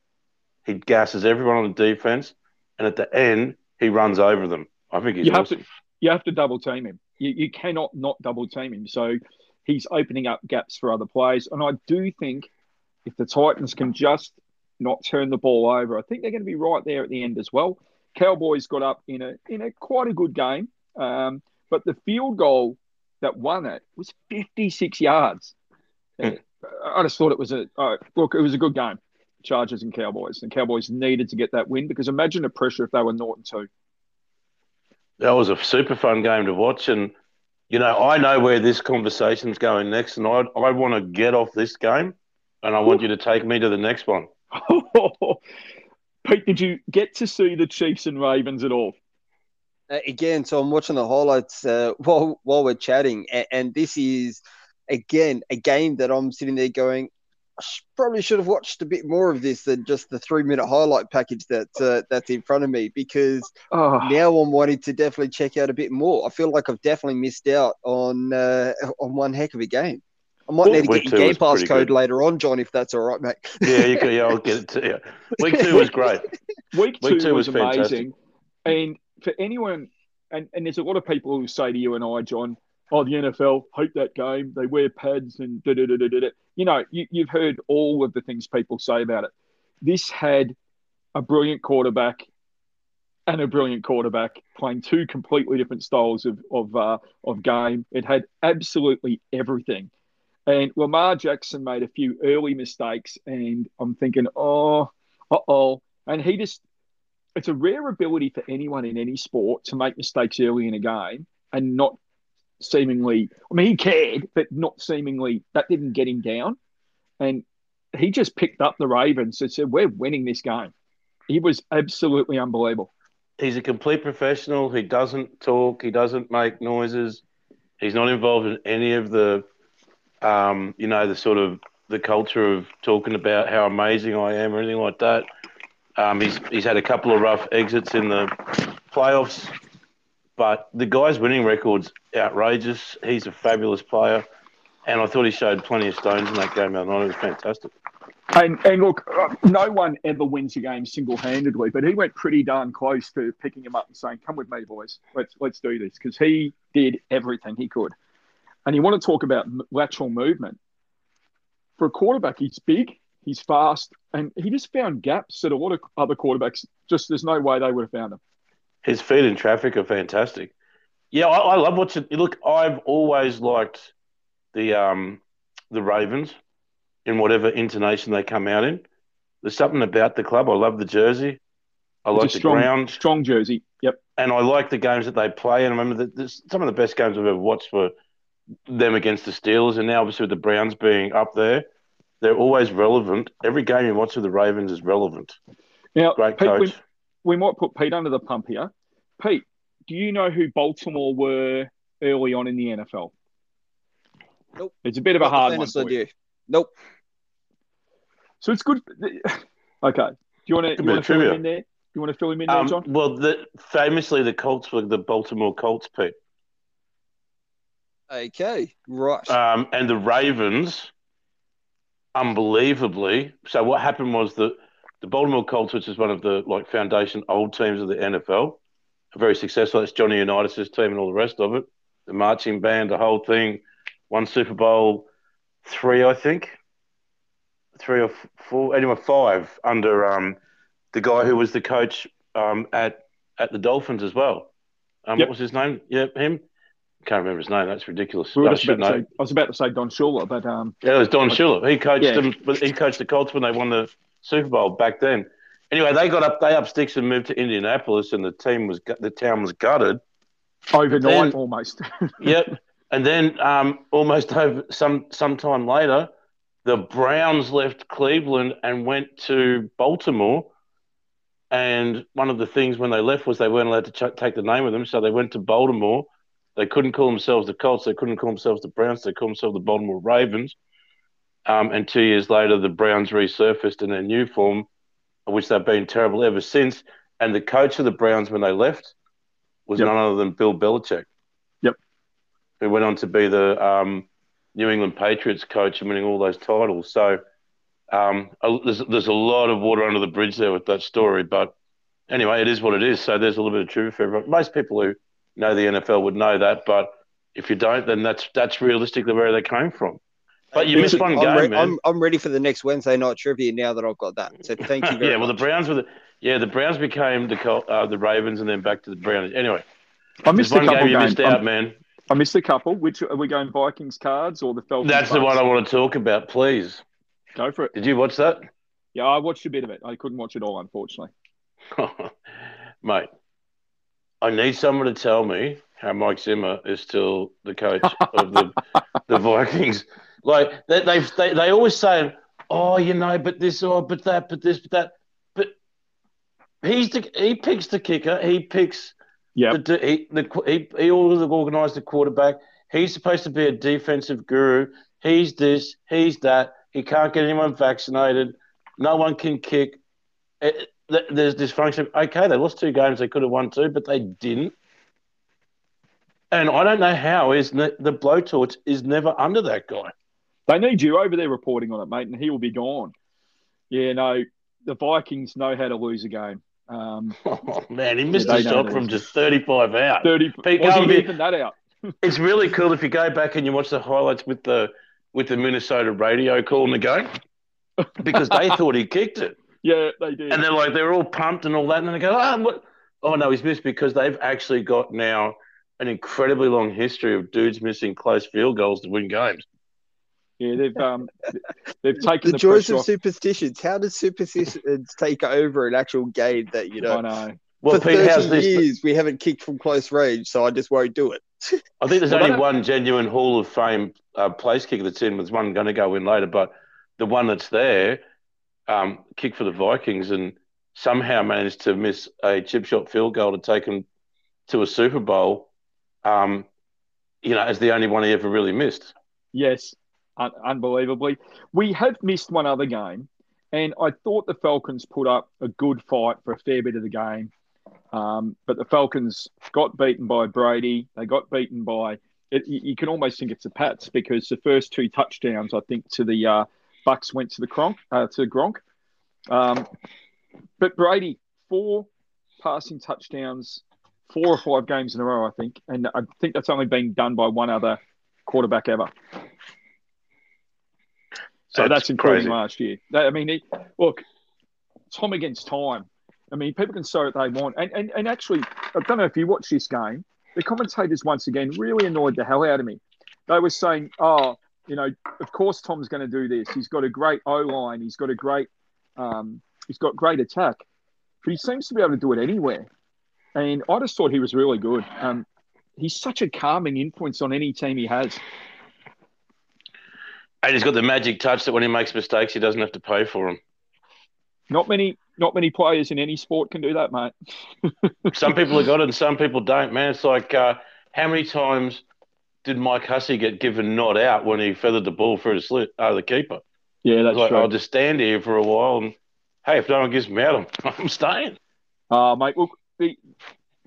He gasses everyone on the defense, and at the end, he runs over them. I think he's you awesome. have to you have to double team him. You, you cannot not double team him. So he's opening up gaps for other players, and I do think if the Titans can just not turn the ball over, I think they're going to be right there at the end as well. Cowboys got up in a in a quite a good game, um, but the field goal that won it was 56 yards. Mm. I just thought it was a uh, look. It was a good game. Chargers and Cowboys, and Cowboys needed to get that win because imagine the pressure if they were Norton too. That was a super fun game to watch, and you know I know where this conversation's going next, and I I want to get off this game, and I want you to take me to the next one. Pete, did you get to see the Chiefs and Ravens at all? Uh, again, so I'm watching the highlights uh, while while we're chatting, and, and this is again a game that I'm sitting there going, I probably should have watched a bit more of this than just the three minute highlight package that uh, that's in front of me because oh. now I'm wanting to definitely check out a bit more. I feel like I've definitely missed out on uh, on one heck of a game. I might need to get your Game Pass code good. later on, John, if that's all right, mate. Yeah, you can, yeah, I'll get it to you. Week two was great. Week two, Week two was, was amazing. And for anyone, and, and there's a lot of people who say to you and I, John, oh, the NFL hate that game. They wear pads and da da da da da. You know, you, you've heard all of the things people say about it. This had a brilliant quarterback and a brilliant quarterback playing two completely different styles of of uh, of game. It had absolutely everything. And Lamar Jackson made a few early mistakes, and I'm thinking, oh, uh oh. And he just, it's a rare ability for anyone in any sport to make mistakes early in a game and not seemingly, I mean, he cared, but not seemingly, that didn't get him down. And he just picked up the Ravens and said, We're winning this game. He was absolutely unbelievable. He's a complete professional. He doesn't talk, he doesn't make noises. He's not involved in any of the, um, you know, the sort of the culture of talking about how amazing I am or anything like that. Um, he's he's had a couple of rough exits in the playoffs but the guy's winning record's outrageous. He's a fabulous player, and I thought he showed plenty of stones in that game. Night. It was fantastic. And, and look, uh, no one ever wins a game single handedly, but he went pretty darn close to picking him up and saying, "Come with me, boys. Let's let's do this," because he did everything he could. And you want to talk about lateral movement for a quarterback? He's big, he's fast, and he just found gaps that a lot of other quarterbacks just there's no way they would have found them. His feet in traffic are fantastic. Yeah, I, I love watching. Look, I've always liked the um the Ravens in whatever intonation they come out in. There's something about the club. I love the jersey. I like the strong, ground. Strong jersey. Yep. And I like the games that they play. And I remember that some of the best games I've ever watched were them against the Steelers. And now, obviously, with the Browns being up there, they're always relevant. Every game you watch of the Ravens is relevant. Now, Great Pete, coach. We, we might put Pete under the pump here. Pete, do you know who Baltimore were early on in the NFL? Nope. It's a bit of a hard one. For you. Nope. So it's good. Okay. Do you want to, you want to fill him in there? Do you want to fill him in there, um, John? Well, the, famously, the Colts were the Baltimore Colts, Pete. Okay, right. Um, and the Ravens, unbelievably. So what happened was that the Baltimore Colts, which is one of the like foundation old teams of the NFL, are very successful. That's Johnny Unitas' team and all the rest of it. The marching band, the whole thing, won Super Bowl three, I think, three or four, anyway, five under um, the guy who was the coach um, at at the Dolphins as well. Um, yep. What was his name? Yeah, him. Can't remember his name. That's ridiculous. We I, say, I, was about to say Don Shula, but um, yeah, it was Don Shula. He coached yeah. them. He coached the Colts when they won the Super Bowl back then. Anyway, they got up. They up sticks and moved to Indianapolis, and the team was the town was gutted overnight then, almost. yep. And then um, almost over some some time later, the Browns left Cleveland and went to Baltimore. And one of the things when they left was they weren't allowed to ch- take the name with them, so they went to Baltimore. They couldn't call themselves the Colts. They couldn't call themselves the Browns. They called themselves the Baltimore Ravens. Um, and two years later, the Browns resurfaced in their new form, which they've been terrible ever since. And the coach of the Browns when they left was yep. none other than Bill Belichick Yep. who went on to be the um, New England Patriots coach and winning all those titles. So um, there's there's a lot of water under the bridge there with that story. But anyway, it is what it is. So there's a little bit of truth for everyone. Most people who know the NFL would know that, but if you don't, then that's that's realistically where they came from. But you missed one I'm game, re- man. I'm, I'm ready for the next Wednesday night trivia now that I've got that. So thank you. yeah, well, much. the Browns were the yeah the Browns became the uh, the Ravens and then back to the Browns. Anyway, I missed one game you missed out, I'm, man. I missed a couple. Which are we going Vikings cards or the Falcons? That's the one I want to talk about, please. Go for it. Did you watch that? Yeah, I watched a bit of it. I couldn't watch it all, unfortunately. Mate, I need someone to tell me how Mike Zimmer is still the coach of the the Vikings. Like they they they, they always say, "Oh, you know, but this, or oh, but that, but this, but that." But he's the he picks the kicker. He picks yeah. The, he, the, he, he organised the quarterback. He's supposed to be a defensive guru. He's this, he's that. He can't get anyone vaccinated. No one can kick. It, there's dysfunction. Okay, they lost two games. They could have won two, but they didn't. And I don't know how is ne- the blowtorch is never under that guy. They need you over there reporting on it, mate, and he will be gone. Yeah, no, the Vikings know how to lose a game. Um, oh man, he missed yeah, a shot from just 35 out. 30. Pete, wasn't even that out. it's really cool if you go back and you watch the highlights with the with the Minnesota radio calling the game because they thought he kicked it. Yeah, they did. And they're like they're all pumped and all that, and then they go, oh, what? oh no, he's missed because they've actually got now an incredibly long history of dudes missing close field goals to win games. Yeah, they've um, they've taken the, the joys of off. superstitions. How does superstitions take over an actual game that you know? I know. Well, for Pete, 30 years, we haven't kicked from close range, so I just won't do it. I think there's well, only one genuine Hall of Fame uh, place kicker that's in. There's one going to go in later, but the one that's there, um, kicked for the Vikings and somehow managed to miss a chip shot field goal to take him to a Super Bowl. Um, you know, as the only one he ever really missed. Yes, un- unbelievably. We have missed one other game, and I thought the Falcons put up a good fight for a fair bit of the game. Um, but the Falcons got beaten by Brady. They got beaten by. It, you can almost think it's the Pats because the first two touchdowns, I think, to the uh, Bucks went to the Kronk, uh, to Gronk. Um, but Brady, four passing touchdowns, four or five games in a row, I think, and I think that's only been done by one other quarterback ever. So that's, that's including last year. I mean, he, look, Tom against time. I mean, people can say what they want, and, and and actually, I don't know if you watch this game. The commentators once again really annoyed the hell out of me. They were saying, "Oh, you know, of course Tom's going to do this. He's got a great O line. He's got a great, um, he's got great attack, but he seems to be able to do it anywhere." And I just thought he was really good. Um, he's such a calming influence on any team he has. And he's got the magic touch that when he makes mistakes, he doesn't have to pay for them. Not many, not many players in any sport can do that, mate. some people have got it, and some people don't. Man, it's like uh, how many times did Mike Hussey get given not out when he feathered the ball through the slit, uh, the keeper? Yeah, that's like, true. I'll just stand here for a while, and hey, if no one gives me out, I'm, I'm staying. Uh, mate, look, the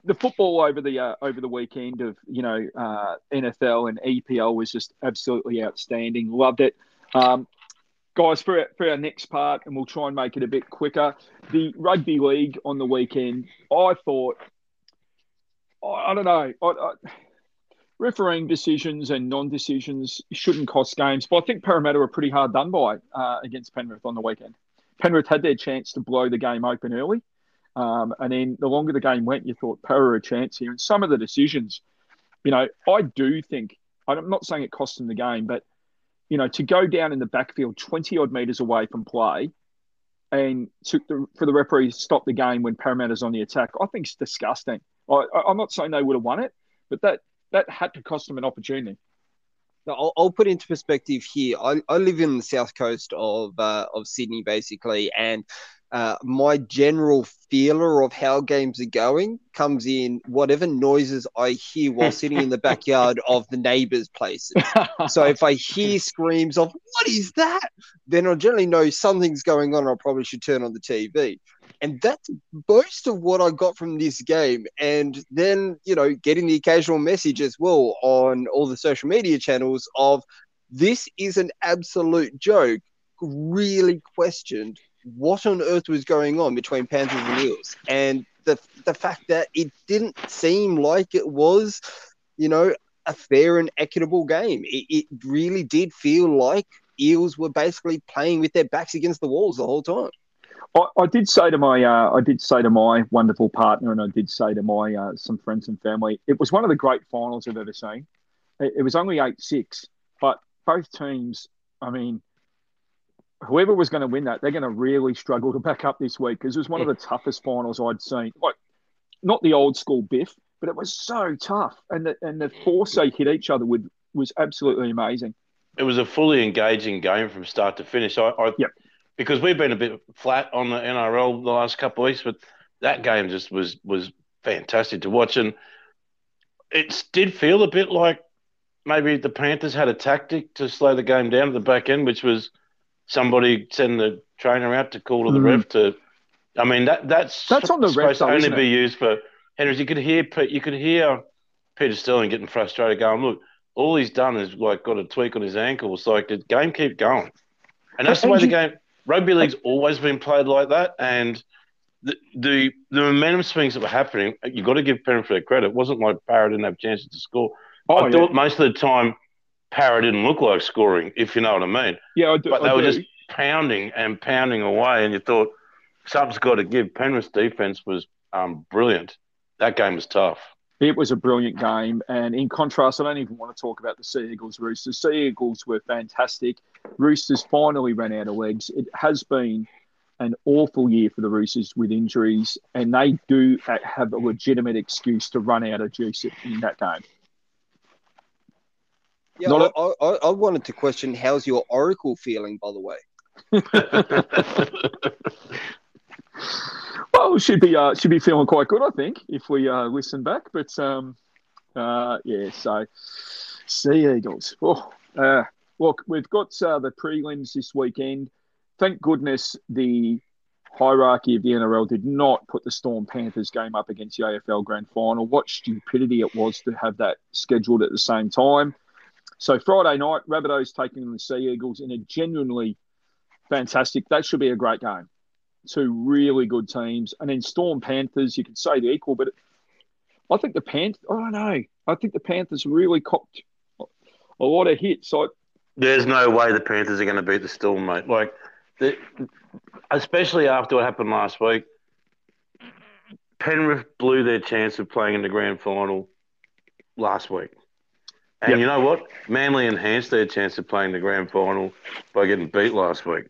the football over the uh, over the weekend of you know uh, NFL and EPL was just absolutely outstanding. Loved it, um, guys. For our, for our next part, and we'll try and make it a bit quicker. The rugby league on the weekend, I thought, I, I don't know, I, I, refereeing decisions and non-decisions shouldn't cost games, but I think Parramatta were pretty hard done by uh, against Penrith on the weekend. Penrith had their chance to blow the game open early. Um, and then the longer the game went, you thought Para a chance here. And some of the decisions, you know, I do think, I'm not saying it cost them the game, but, you know, to go down in the backfield 20 odd metres away from play and for the referee to stop the game when Parramatta's on the attack, I think it's disgusting. I, I'm not saying they would have won it, but that, that had to cost them an opportunity. I'll, I'll, put into perspective here. I, I live in the south coast of uh, of Sydney, basically, and uh, my general feeler of how games are going comes in whatever noises I hear while sitting in the backyard of the neighbors' places. So if I hear screams of "What is that?" then I generally know something's going on. I probably should turn on the TV. And that's most of what I got from this game. And then, you know, getting the occasional message as well on all the social media channels of this is an absolute joke. Really questioned what on earth was going on between Panthers and Eels, and the the fact that it didn't seem like it was, you know, a fair and equitable game. It, it really did feel like Eels were basically playing with their backs against the walls the whole time. I, I did say to my uh, I did say to my wonderful partner, and I did say to my uh, some friends and family, it was one of the great finals I've ever seen. It, it was only eight six, but both teams. I mean, whoever was going to win that, they're going to really struggle to back up this week because it was one of the toughest finals I'd seen. Like, not the old school biff, but it was so tough, and the and the force they hit each other with was absolutely amazing. It was a fully engaging game from start to finish. I, I yep. Because we've been a bit flat on the NRL the last couple of weeks, but that game just was was fantastic to watch, and it did feel a bit like maybe the Panthers had a tactic to slow the game down at the back end, which was somebody send the trainer out to call to the mm. ref to. I mean that that's that's on the supposed ref, to only be used for Henrys. You could hear you could hear Peter Sterling getting frustrated, going, "Look, all he's done is like got a tweak on his ankle. It's like the game keep going, and that's the way the game. Rugby league's always been played like that, and the the, the momentum swings that were happening. you've got to give Penrith their credit. It wasn't like Parra didn't have chances to score. Oh, I yeah. thought most of the time Parra didn't look like scoring, if you know what I mean. Yeah, I do. But they I were do. just pounding and pounding away, and you thought something's got to give. Penrith's defense was um, brilliant. That game was tough. It was a brilliant game, and in contrast, I don't even want to talk about the Sea Eagles Roosters. Sea Eagles were fantastic. Roosters finally ran out of legs. It has been an awful year for the Roosters with injuries, and they do have a legitimate excuse to run out of juice in that game. Yeah, Not I, a- I, I wanted to question how's your Oracle feeling, by the way? well, should be uh, should be feeling quite good, I think, if we uh, listen back. But um, uh, yeah, so Sea Eagles. Oh, uh, look, we've got uh, the prelims this weekend. Thank goodness the hierarchy of the NRL did not put the Storm Panthers game up against the AFL Grand Final. What stupidity it was to have that scheduled at the same time. So Friday night, Rabbitohs taking on the Sea Eagles in a genuinely fantastic. That should be a great game. Two really good teams, and then Storm Panthers. You could say they're equal, but I think the Panthers. I don't know. I think the Panthers really copped a lot of hits. I, There's no way the Panthers are going to beat the Storm, mate. Like, the, especially after what happened last week. Penrith blew their chance of playing in the grand final last week. And yep. you know what? Manly enhanced their chance of playing the grand final by getting beat last week.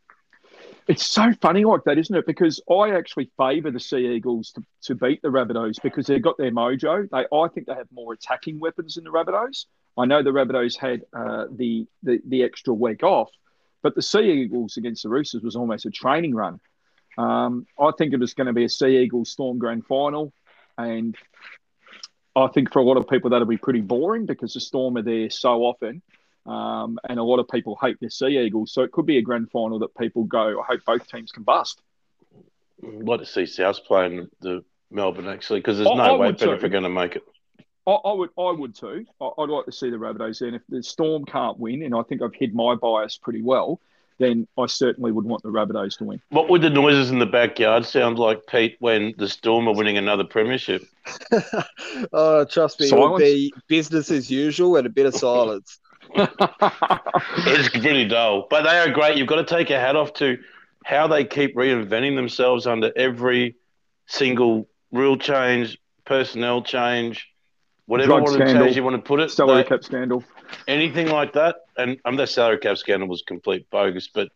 It's so funny like that, isn't it? Because I actually favour the Sea Eagles to, to beat the Rabbitohs because they've got their mojo. They, I think they have more attacking weapons than the Rabbitohs. I know the Rabbitohs had uh, the, the the extra week off, but the Sea Eagles against the Roosters was almost a training run. Um, I think it was going to be a Sea Eagles Storm Grand Final, and I think for a lot of people that'll be pretty boring because the Storm are there so often, um, and a lot of people hate the Sea Eagles. So it could be a grand final that people go. I hope both teams can bust. I'd like to see South playing the Melbourne actually because there's no I way Penrith are going to make it. I, I, would, I would too. I, would like to see the Rabbitohs. And if the Storm can't win, and I think I've hid my bias pretty well, then I certainly would want the Rabbitohs to win. What would the noises in the backyard sound like, Pete, when the Storm are winning another premiership? oh, trust me, silence? it will be business as usual and a bit of silence. it's pretty dull, but they are great. You've got to take your hat off to how they keep reinventing themselves under every single rule change, personnel change, whatever change you want to put it. Salary they, cap scandal. Anything like that. And um, the salary cap scandal was complete bogus, but,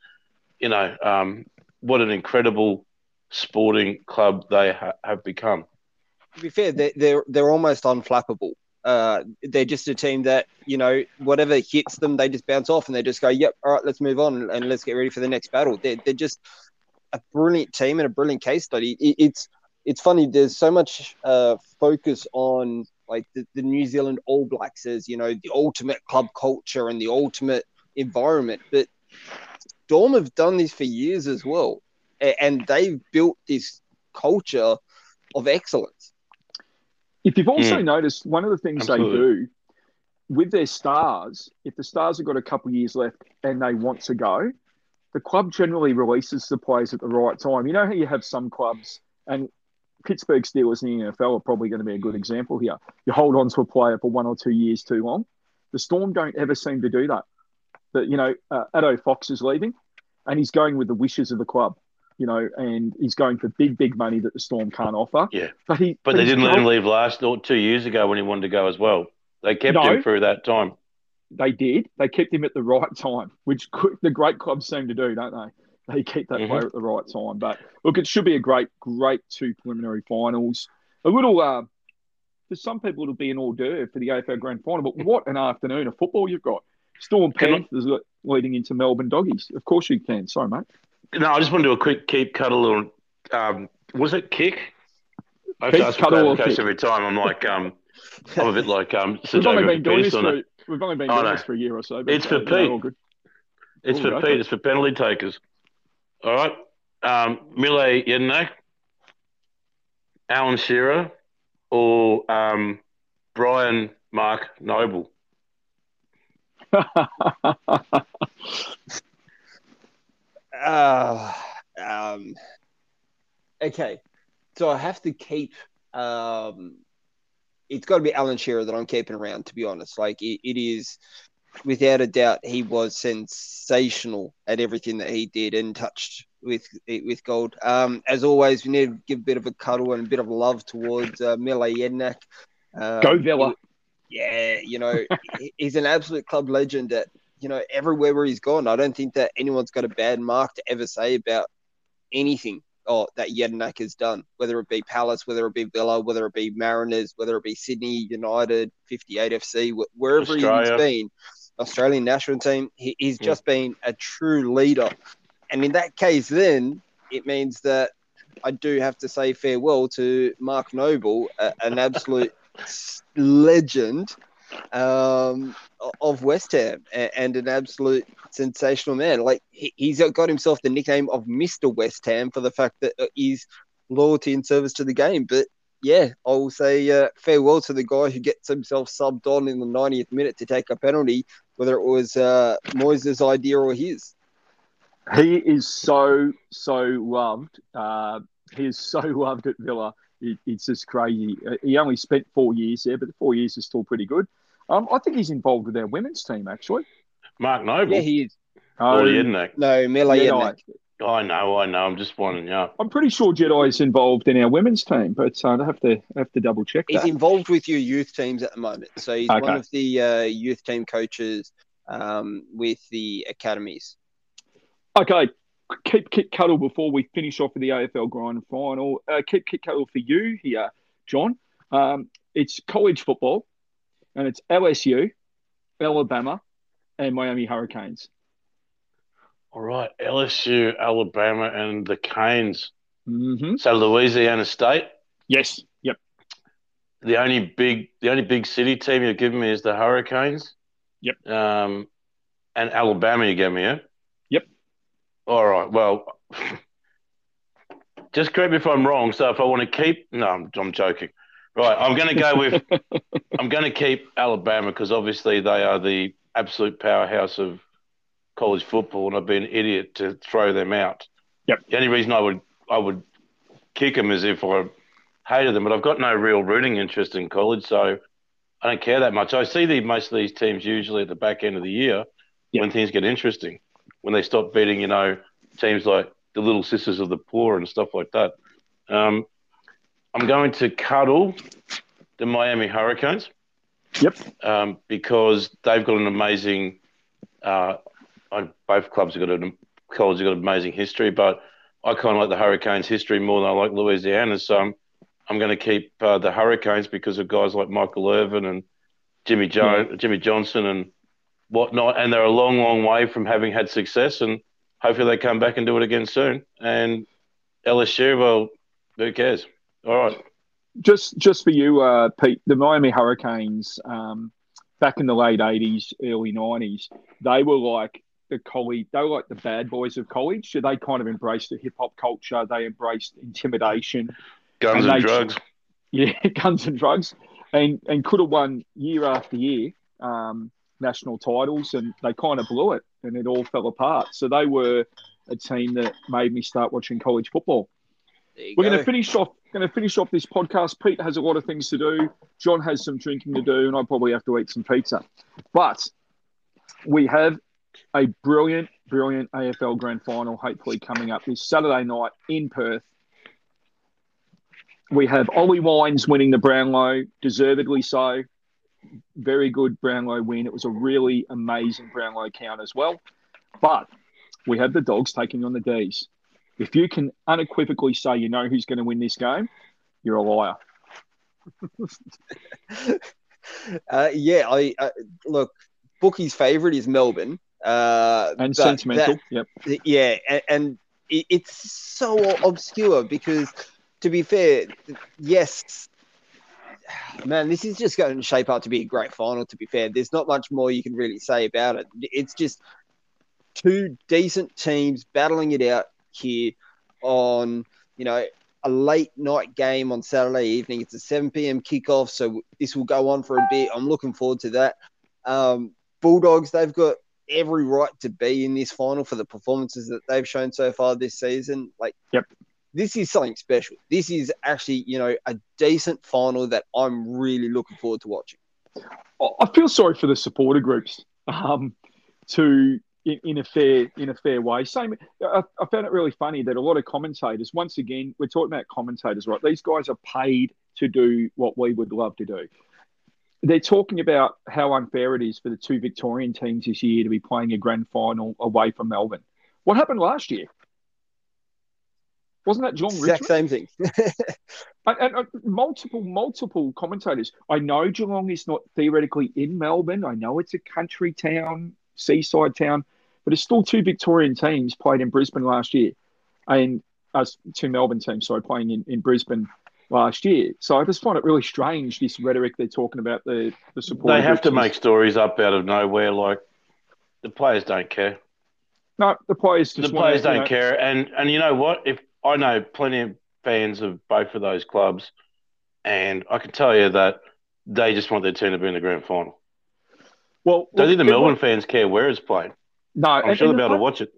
you know, um, what an incredible sporting club they ha- have become. To be fair, they're, they're, they're almost unflappable. Uh, they're just a team that, you know, whatever hits them, they just bounce off and they just go, yep, all right, let's move on and let's get ready for the next battle. They're, they're just a brilliant team and a brilliant case study. It, it's, it's funny, there's so much uh, focus on like the, the New Zealand All Blacks as you know the ultimate club culture and the ultimate environment. But Storm have done this for years as well, and they've built this culture of excellence. If you've also mm. noticed, one of the things Absolutely. they do with their stars, if the stars have got a couple years left and they want to go, the club generally releases the players at the right time. You know how you have some clubs, and Pittsburgh Steelers in the NFL are probably going to be a good example here. You hold on to a player for one or two years too long. The Storm don't ever seem to do that. But, you know, uh, Addo Fox is leaving and he's going with the wishes of the club, you know, and he's going for big, big money that the Storm can't offer. Yeah. But, he, but, but they didn't let him leave last or two years ago when he wanted to go as well. They kept no, him through that time. They did. They kept him at the right time, which the great clubs seem to do, don't they? they keep that mm-hmm. player at the right time. But look, it should be a great, great two preliminary finals. A little, uh, for some people, it'll be an hors d'oeuvre for the AFL Grand Final. But what an afternoon of football you've got! Storm Panthers leading into Melbourne Doggies. Of course you can. Sorry, mate. No, I just want to do a quick keep cuddle or um, was it kick? I have to ask for every time. I'm like, um, I'm a bit like um. We've only been doing this for, we've only been doing this for a year or so. it's for Pete. It's for Pete. It's for penalty takers. All right. Um, Mile Jedinak, Alan Shearer, or um, Brian Mark Noble? uh, um, okay. So I have to keep. Um, it's got to be Alan Shearer that I'm keeping around, to be honest. Like, it, it is without a doubt, he was sensational at everything that he did and touched with with gold. Um, as always, we need to give a bit of a cuddle and a bit of love towards uh, Mile Jedinak. Um, Go Villa. Yeah, you know, he's an absolute club legend that, you know, everywhere where he's gone, I don't think that anyone's got a bad mark to ever say about anything oh, that Jedinak has done, whether it be Palace, whether it be Villa, whether it be Mariners, whether it be Sydney United, 58 FC, wherever Australia. he's been, Australian national team, he, he's just been a true leader. And in that case, then it means that I do have to say farewell to Mark Noble, a, an absolute legend um, of West Ham and an absolute sensational man. Like he, he's got himself the nickname of Mister West Ham for the fact that uh, he's loyalty and service to the game. But yeah, I will say uh, farewell to the guy who gets himself subbed on in the 90th minute to take a penalty, whether it was uh, idea or his. He is so so loved. Uh, he is so loved at Villa. It, it's just crazy. Uh, he only spent four years there, but the four years is still pretty good. Um, I think he's involved with their women's team actually. Mark Noble. Yeah, he is. Oh, Jedinak. No, Mila Jedinak. I know, I know. I'm just winding up. I'm pretty sure Jedi is involved in our women's team, but uh, I have to I have to double check. He's involved with your youth teams at the moment, so he's okay. one of the uh, youth team coaches um, with the academies. Okay, keep Kit Cuddle before we finish off with the AFL Grand Final. Uh, keep Kit Cuddle for you here, John. Um, it's college football, and it's LSU, Alabama, and Miami Hurricanes. All right, LSU, Alabama, and the Canes. Mm-hmm. So Louisiana State. Yes. Yep. The only big, the only big city team you're giving me is the Hurricanes. Yep. Um, and Alabama, you gave me, yeah. Yep. All right. Well, just correct me if I'm wrong. So if I want to keep, no, I'm, I'm joking. Right, I'm going to go with. I'm going to keep Alabama because obviously they are the absolute powerhouse of college football, and I'd be an idiot to throw them out. Yep. The only reason I would I would kick them is if I hated them, but I've got no real rooting interest in college, so I don't care that much. I see the most of these teams usually at the back end of the year yep. when things get interesting, when they stop beating, you know, teams like the Little Sisters of the Poor and stuff like that. Um, I'm going to cuddle the Miami Hurricanes. Yep. Um, because they've got an amazing uh, I, both clubs have got a college have got an amazing history, but I kind of like the Hurricanes' history more than I like Louisiana's. So I'm, I'm going to keep uh, the Hurricanes because of guys like Michael Irvin and Jimmy jo- yeah. Jimmy Johnson and whatnot, and they're a long, long way from having had success. And hopefully they come back and do it again soon. And LSU, well, who cares? All right. Just, just for you, uh, Pete, the Miami Hurricanes. Um, back in the late 80s, early 90s, they were like the college, they were like the bad boys of college. So they kind of embraced the hip hop culture. They embraced intimidation, guns and, and they, drugs. Yeah, guns and drugs, and and could have won year after year um, national titles, and they kind of blew it, and it all fell apart. So they were a team that made me start watching college football. We're going to finish off. Going to finish off this podcast. Pete has a lot of things to do. John has some drinking to do, and I probably have to eat some pizza. But we have a brilliant, brilliant AFL Grand Final hopefully coming up this Saturday night in Perth. We have Ollie Wines winning the Brownlow, deservedly so. Very good Brownlow win. It was a really amazing Brownlow count as well. But we have the Dogs taking on the D's. If you can unequivocally say you know who's going to win this game, you're a liar. uh, yeah, I uh, look. Bookie's favourite is Melbourne, uh, and sentimental. That, yep. Yeah, and, and it, it's so obscure because, to be fair, yes, man, this is just going to shape up to be a great final. To be fair, there's not much more you can really say about it. It's just two decent teams battling it out here on you know a late night game on Saturday evening. It's a 7 p.m. kickoff, so this will go on for a bit. I'm looking forward to that. Um, Bulldogs, they've got every right to be in this final for the performances that they've shown so far this season. Like, yep. This is something special. This is actually, you know, a decent final that I'm really looking forward to watching. I feel sorry for the supporter groups um, to in, in, a fair in a fair way. Same, I, I, found it really funny that a lot of commentators. Once again, we're talking about commentators, right? These guys are paid to do what we would love to do. They're talking about how unfair it is for the two Victorian teams this year to be playing a grand final away from Melbourne. What happened last year? Wasn't that John exact Richmond? same thing. and, and, and, multiple, multiple commentators. I know Geelong is not theoretically in Melbourne. I know it's a country town seaside town, but it's still two Victorian teams played in Brisbane last year, and us uh, two Melbourne teams, sorry, playing in, in Brisbane last year. So I just find it really strange this rhetoric they're talking about the the support. They have to make stories up out of nowhere, like the players don't care. No, the players just the players don't know, care, and and you know what? If I know plenty of fans of both of those clubs, and I can tell you that they just want their team to be in the grand final. Well, don't think the Melbourne fans care where it's played. No, I'm and, sure they'll be able to watch it.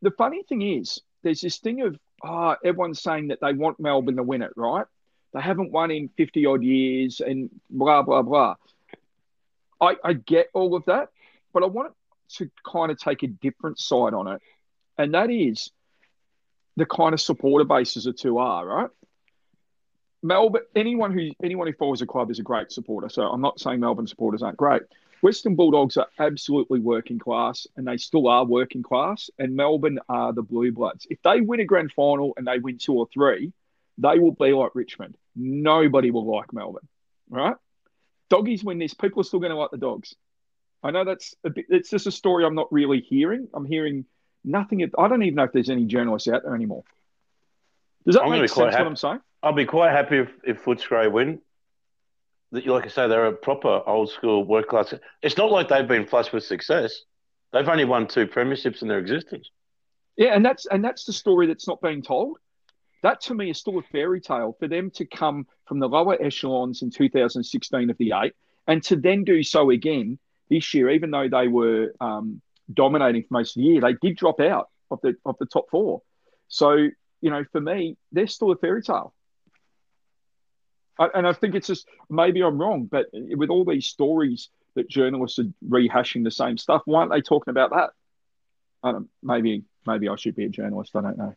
the funny thing is, there's this thing of oh, everyone's saying that they want Melbourne to win it, right? They haven't won in 50 odd years and blah, blah, blah. I, I get all of that, but I want to kind of take a different side on it. And that is the kind of supporter bases the two are, right? Melbourne, anyone who anyone who follows a club is a great supporter. So I'm not saying Melbourne supporters aren't great. Western Bulldogs are absolutely working class, and they still are working class. And Melbourne are the Blue Bloods. If they win a grand final and they win two or three, they will be like Richmond. Nobody will like Melbourne, right? Doggies win this, people are still going to like the Dogs. I know that's a bit. It's just a story I'm not really hearing. I'm hearing nothing. I don't even know if there's any journalists out there anymore. Does that I'm make sense? Happy. What I'm saying? I'll be quite happy if, if Footscray win like I say, they're a proper old school work class. It's not like they've been flush with success. They've only won two premierships in their existence. Yeah, and that's and that's the story that's not being told. That to me is still a fairy tale for them to come from the lower echelons in 2016 of the eight, and to then do so again this year, even though they were um, dominating for most of the year, they did drop out of the of the top four. So you know, for me, they're still a fairy tale and I think it's just maybe I'm wrong, but with all these stories that journalists are rehashing the same stuff, why aren't they talking about that? I don't, maybe maybe I should be a journalist. I don't know.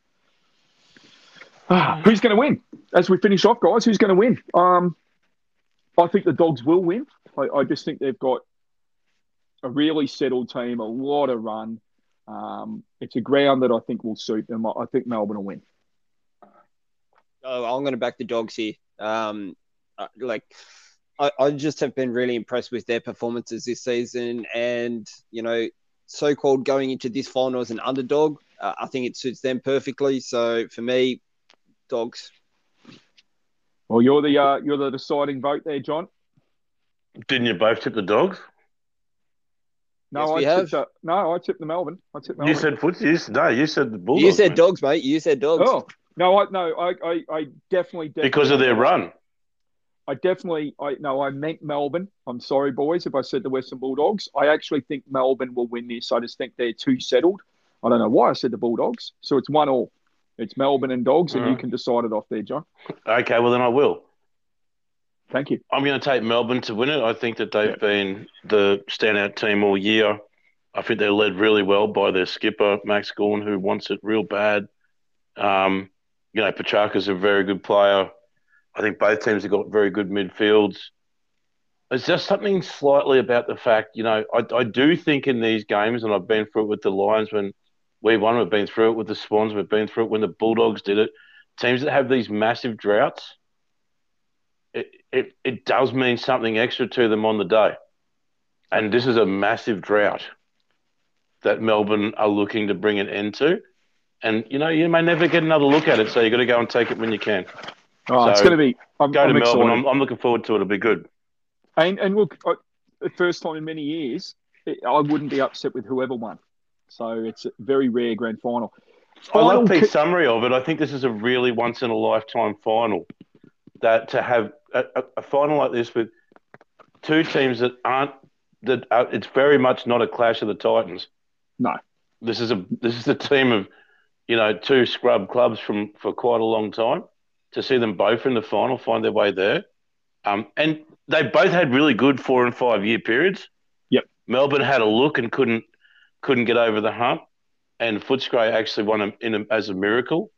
Ah, who's going to win? As we finish off, guys, who's going to win? Um, I think the Dogs will win. I, I, just think they've got a really settled team, a lot of run. Um, it's a ground that I think will suit them. I think Melbourne will win. Oh, I'm going to back the Dogs here. Um, uh, like I, I just have been really impressed with their performances this season, and you know, so-called going into this final as an underdog, uh, I think it suits them perfectly. So for me, dogs. Well, you're the uh, you're the deciding vote there, John. Didn't you both tip the dogs? No, yes, I tipped the, no, I tipped the Melbourne. I tipped Melbourne. You said footsies. No, you said the Bulldogs. You said mate. dogs, mate. You said dogs. Oh, no, I no, I, I, I definitely, definitely because of their run. I definitely, I no, I meant Melbourne. I'm sorry, boys, if I said the Western Bulldogs. I actually think Melbourne will win this. I just think they're too settled. I don't know why I said the Bulldogs. So it's one all. It's Melbourne and Dogs, and you mm. can decide it off there, John. Okay, well then I will. Thank you. I'm going to take Melbourne to win it. I think that they've yeah. been the standout team all year. I think they're led really well by their skipper Max Gawn, who wants it real bad. Um, you know, Petracca's a very good player. I think both teams have got very good midfields. It's just something slightly about the fact, you know, I, I do think in these games, and I've been through it with the Lions when we won, we've been through it with the Swans, we've been through it when the Bulldogs did it. Teams that have these massive droughts, it, it, it does mean something extra to them on the day. And this is a massive drought that Melbourne are looking to bring an end to and you know you may never get another look at it, so you got to go and take it when you can. Oh, so it's going to be. I'm, go to I'm Melbourne. I'm, I'm, looking forward to it. It'll be good. And and look, the first time in many years, I wouldn't be upset with whoever won. So it's a very rare grand final. final I love Pete's summary of it. I think this is a really once in a lifetime final. That to have a, a, a final like this with two teams that aren't that are, it's very much not a clash of the titans. No, this is a this is a team of you know, two scrub clubs from for quite a long time. To see them both in the final, find their way there, um, and they both had really good four and five year periods. Yep. Melbourne had a look and couldn't couldn't get over the hump, and Footscray actually won them in a, as a miracle,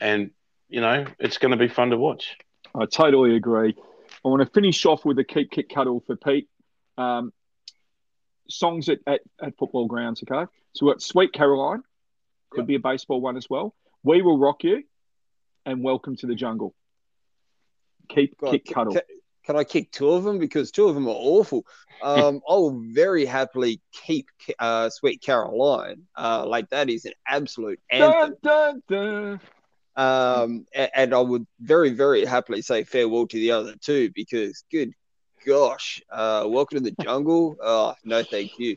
and you know it's going to be fun to watch. I totally agree. I want to finish off with a keep kick cuddle for Pete. Um, songs at, at, at football grounds, okay? So we've got Sweet Caroline, could be a baseball one as well. We will rock you, and welcome to the jungle. Keep God, kick cuddle. Can, can, I kick two of them because two of them are awful? Um, I will very happily keep uh, Sweet Caroline. Uh, like that is an absolute anthem. Dun, dun, dun. Um, and, and I would very, very happily say farewell to the other two because, good gosh, uh, welcome to the jungle. Oh, no, thank you.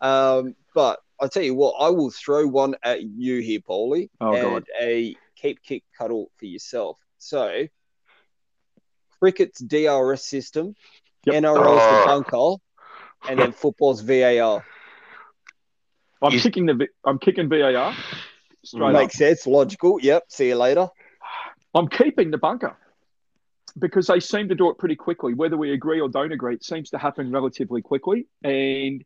Um, but I tell you what, I will throw one at you here, Paulie, oh, and God. a keep kick cuddle for yourself. So, cricket's DRS system, yep. NRL's oh. the bunker, and then football's VAR. I'm kicking the I'm kicking VAR. Straight Makes up. sense. Logical. Yep. See you later. I'm keeping the bunker because they seem to do it pretty quickly. Whether we agree or don't agree, it seems to happen relatively quickly. And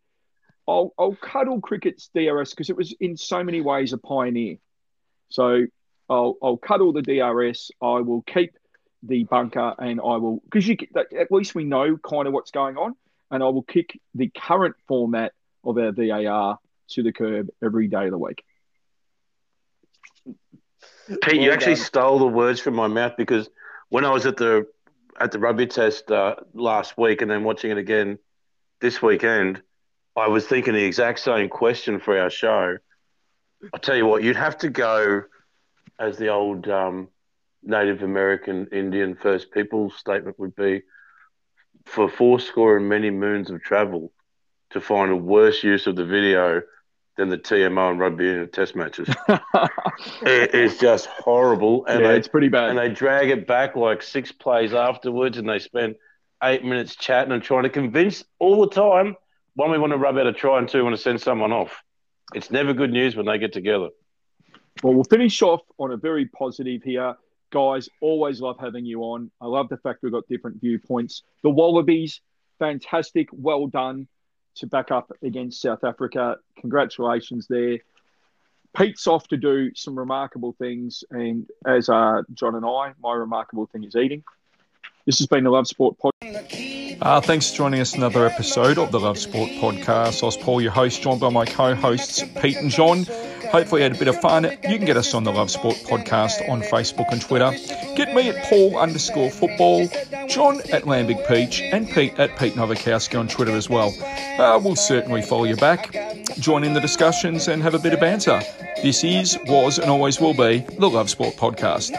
I'll, I'll cuddle cricket's DRS because it was in so many ways a pioneer. So I'll, I'll cuddle the DRS. I will keep the bunker and I will, because you at least we know kind of what's going on. And I will kick the current format of our VAR to the curb every day of the week. Pete, you actually stole the words from my mouth because when I was at the at the rugby test uh, last week and then watching it again this weekend, I was thinking the exact same question for our show. I'll tell you what, you'd have to go as the old um, Native American Indian First People statement would be for four score and many moons of travel to find a worse use of the video than the TMO and rugby union test matches. it is just horrible. And yeah, they, it's pretty bad. And they drag it back like six plays afterwards and they spend eight minutes chatting and trying to convince all the time one, we want to rub out a try, and two, want to send someone off. It's never good news when they get together. Well, we'll finish off on a very positive here. Guys, always love having you on. I love the fact we've got different viewpoints. The Wallabies, fantastic. Well done to back up against South Africa. Congratulations there. Pete's off to do some remarkable things, and as are John and I, my remarkable thing is eating. This has been the Love Sport Podcast. Uh, thanks for joining us another episode of the Love Sport Podcast. I was Paul, your host, joined by my co-hosts Pete and John. Hopefully, you had a bit of fun. You can get us on the Love Sport podcast on Facebook and Twitter. Get me at Paul underscore football, John at Lambic Peach, and Pete at Pete Novakowski on Twitter as well. Uh, we'll certainly follow you back, join in the discussions, and have a bit of banter. This is, was, and always will be the Love Sport podcast.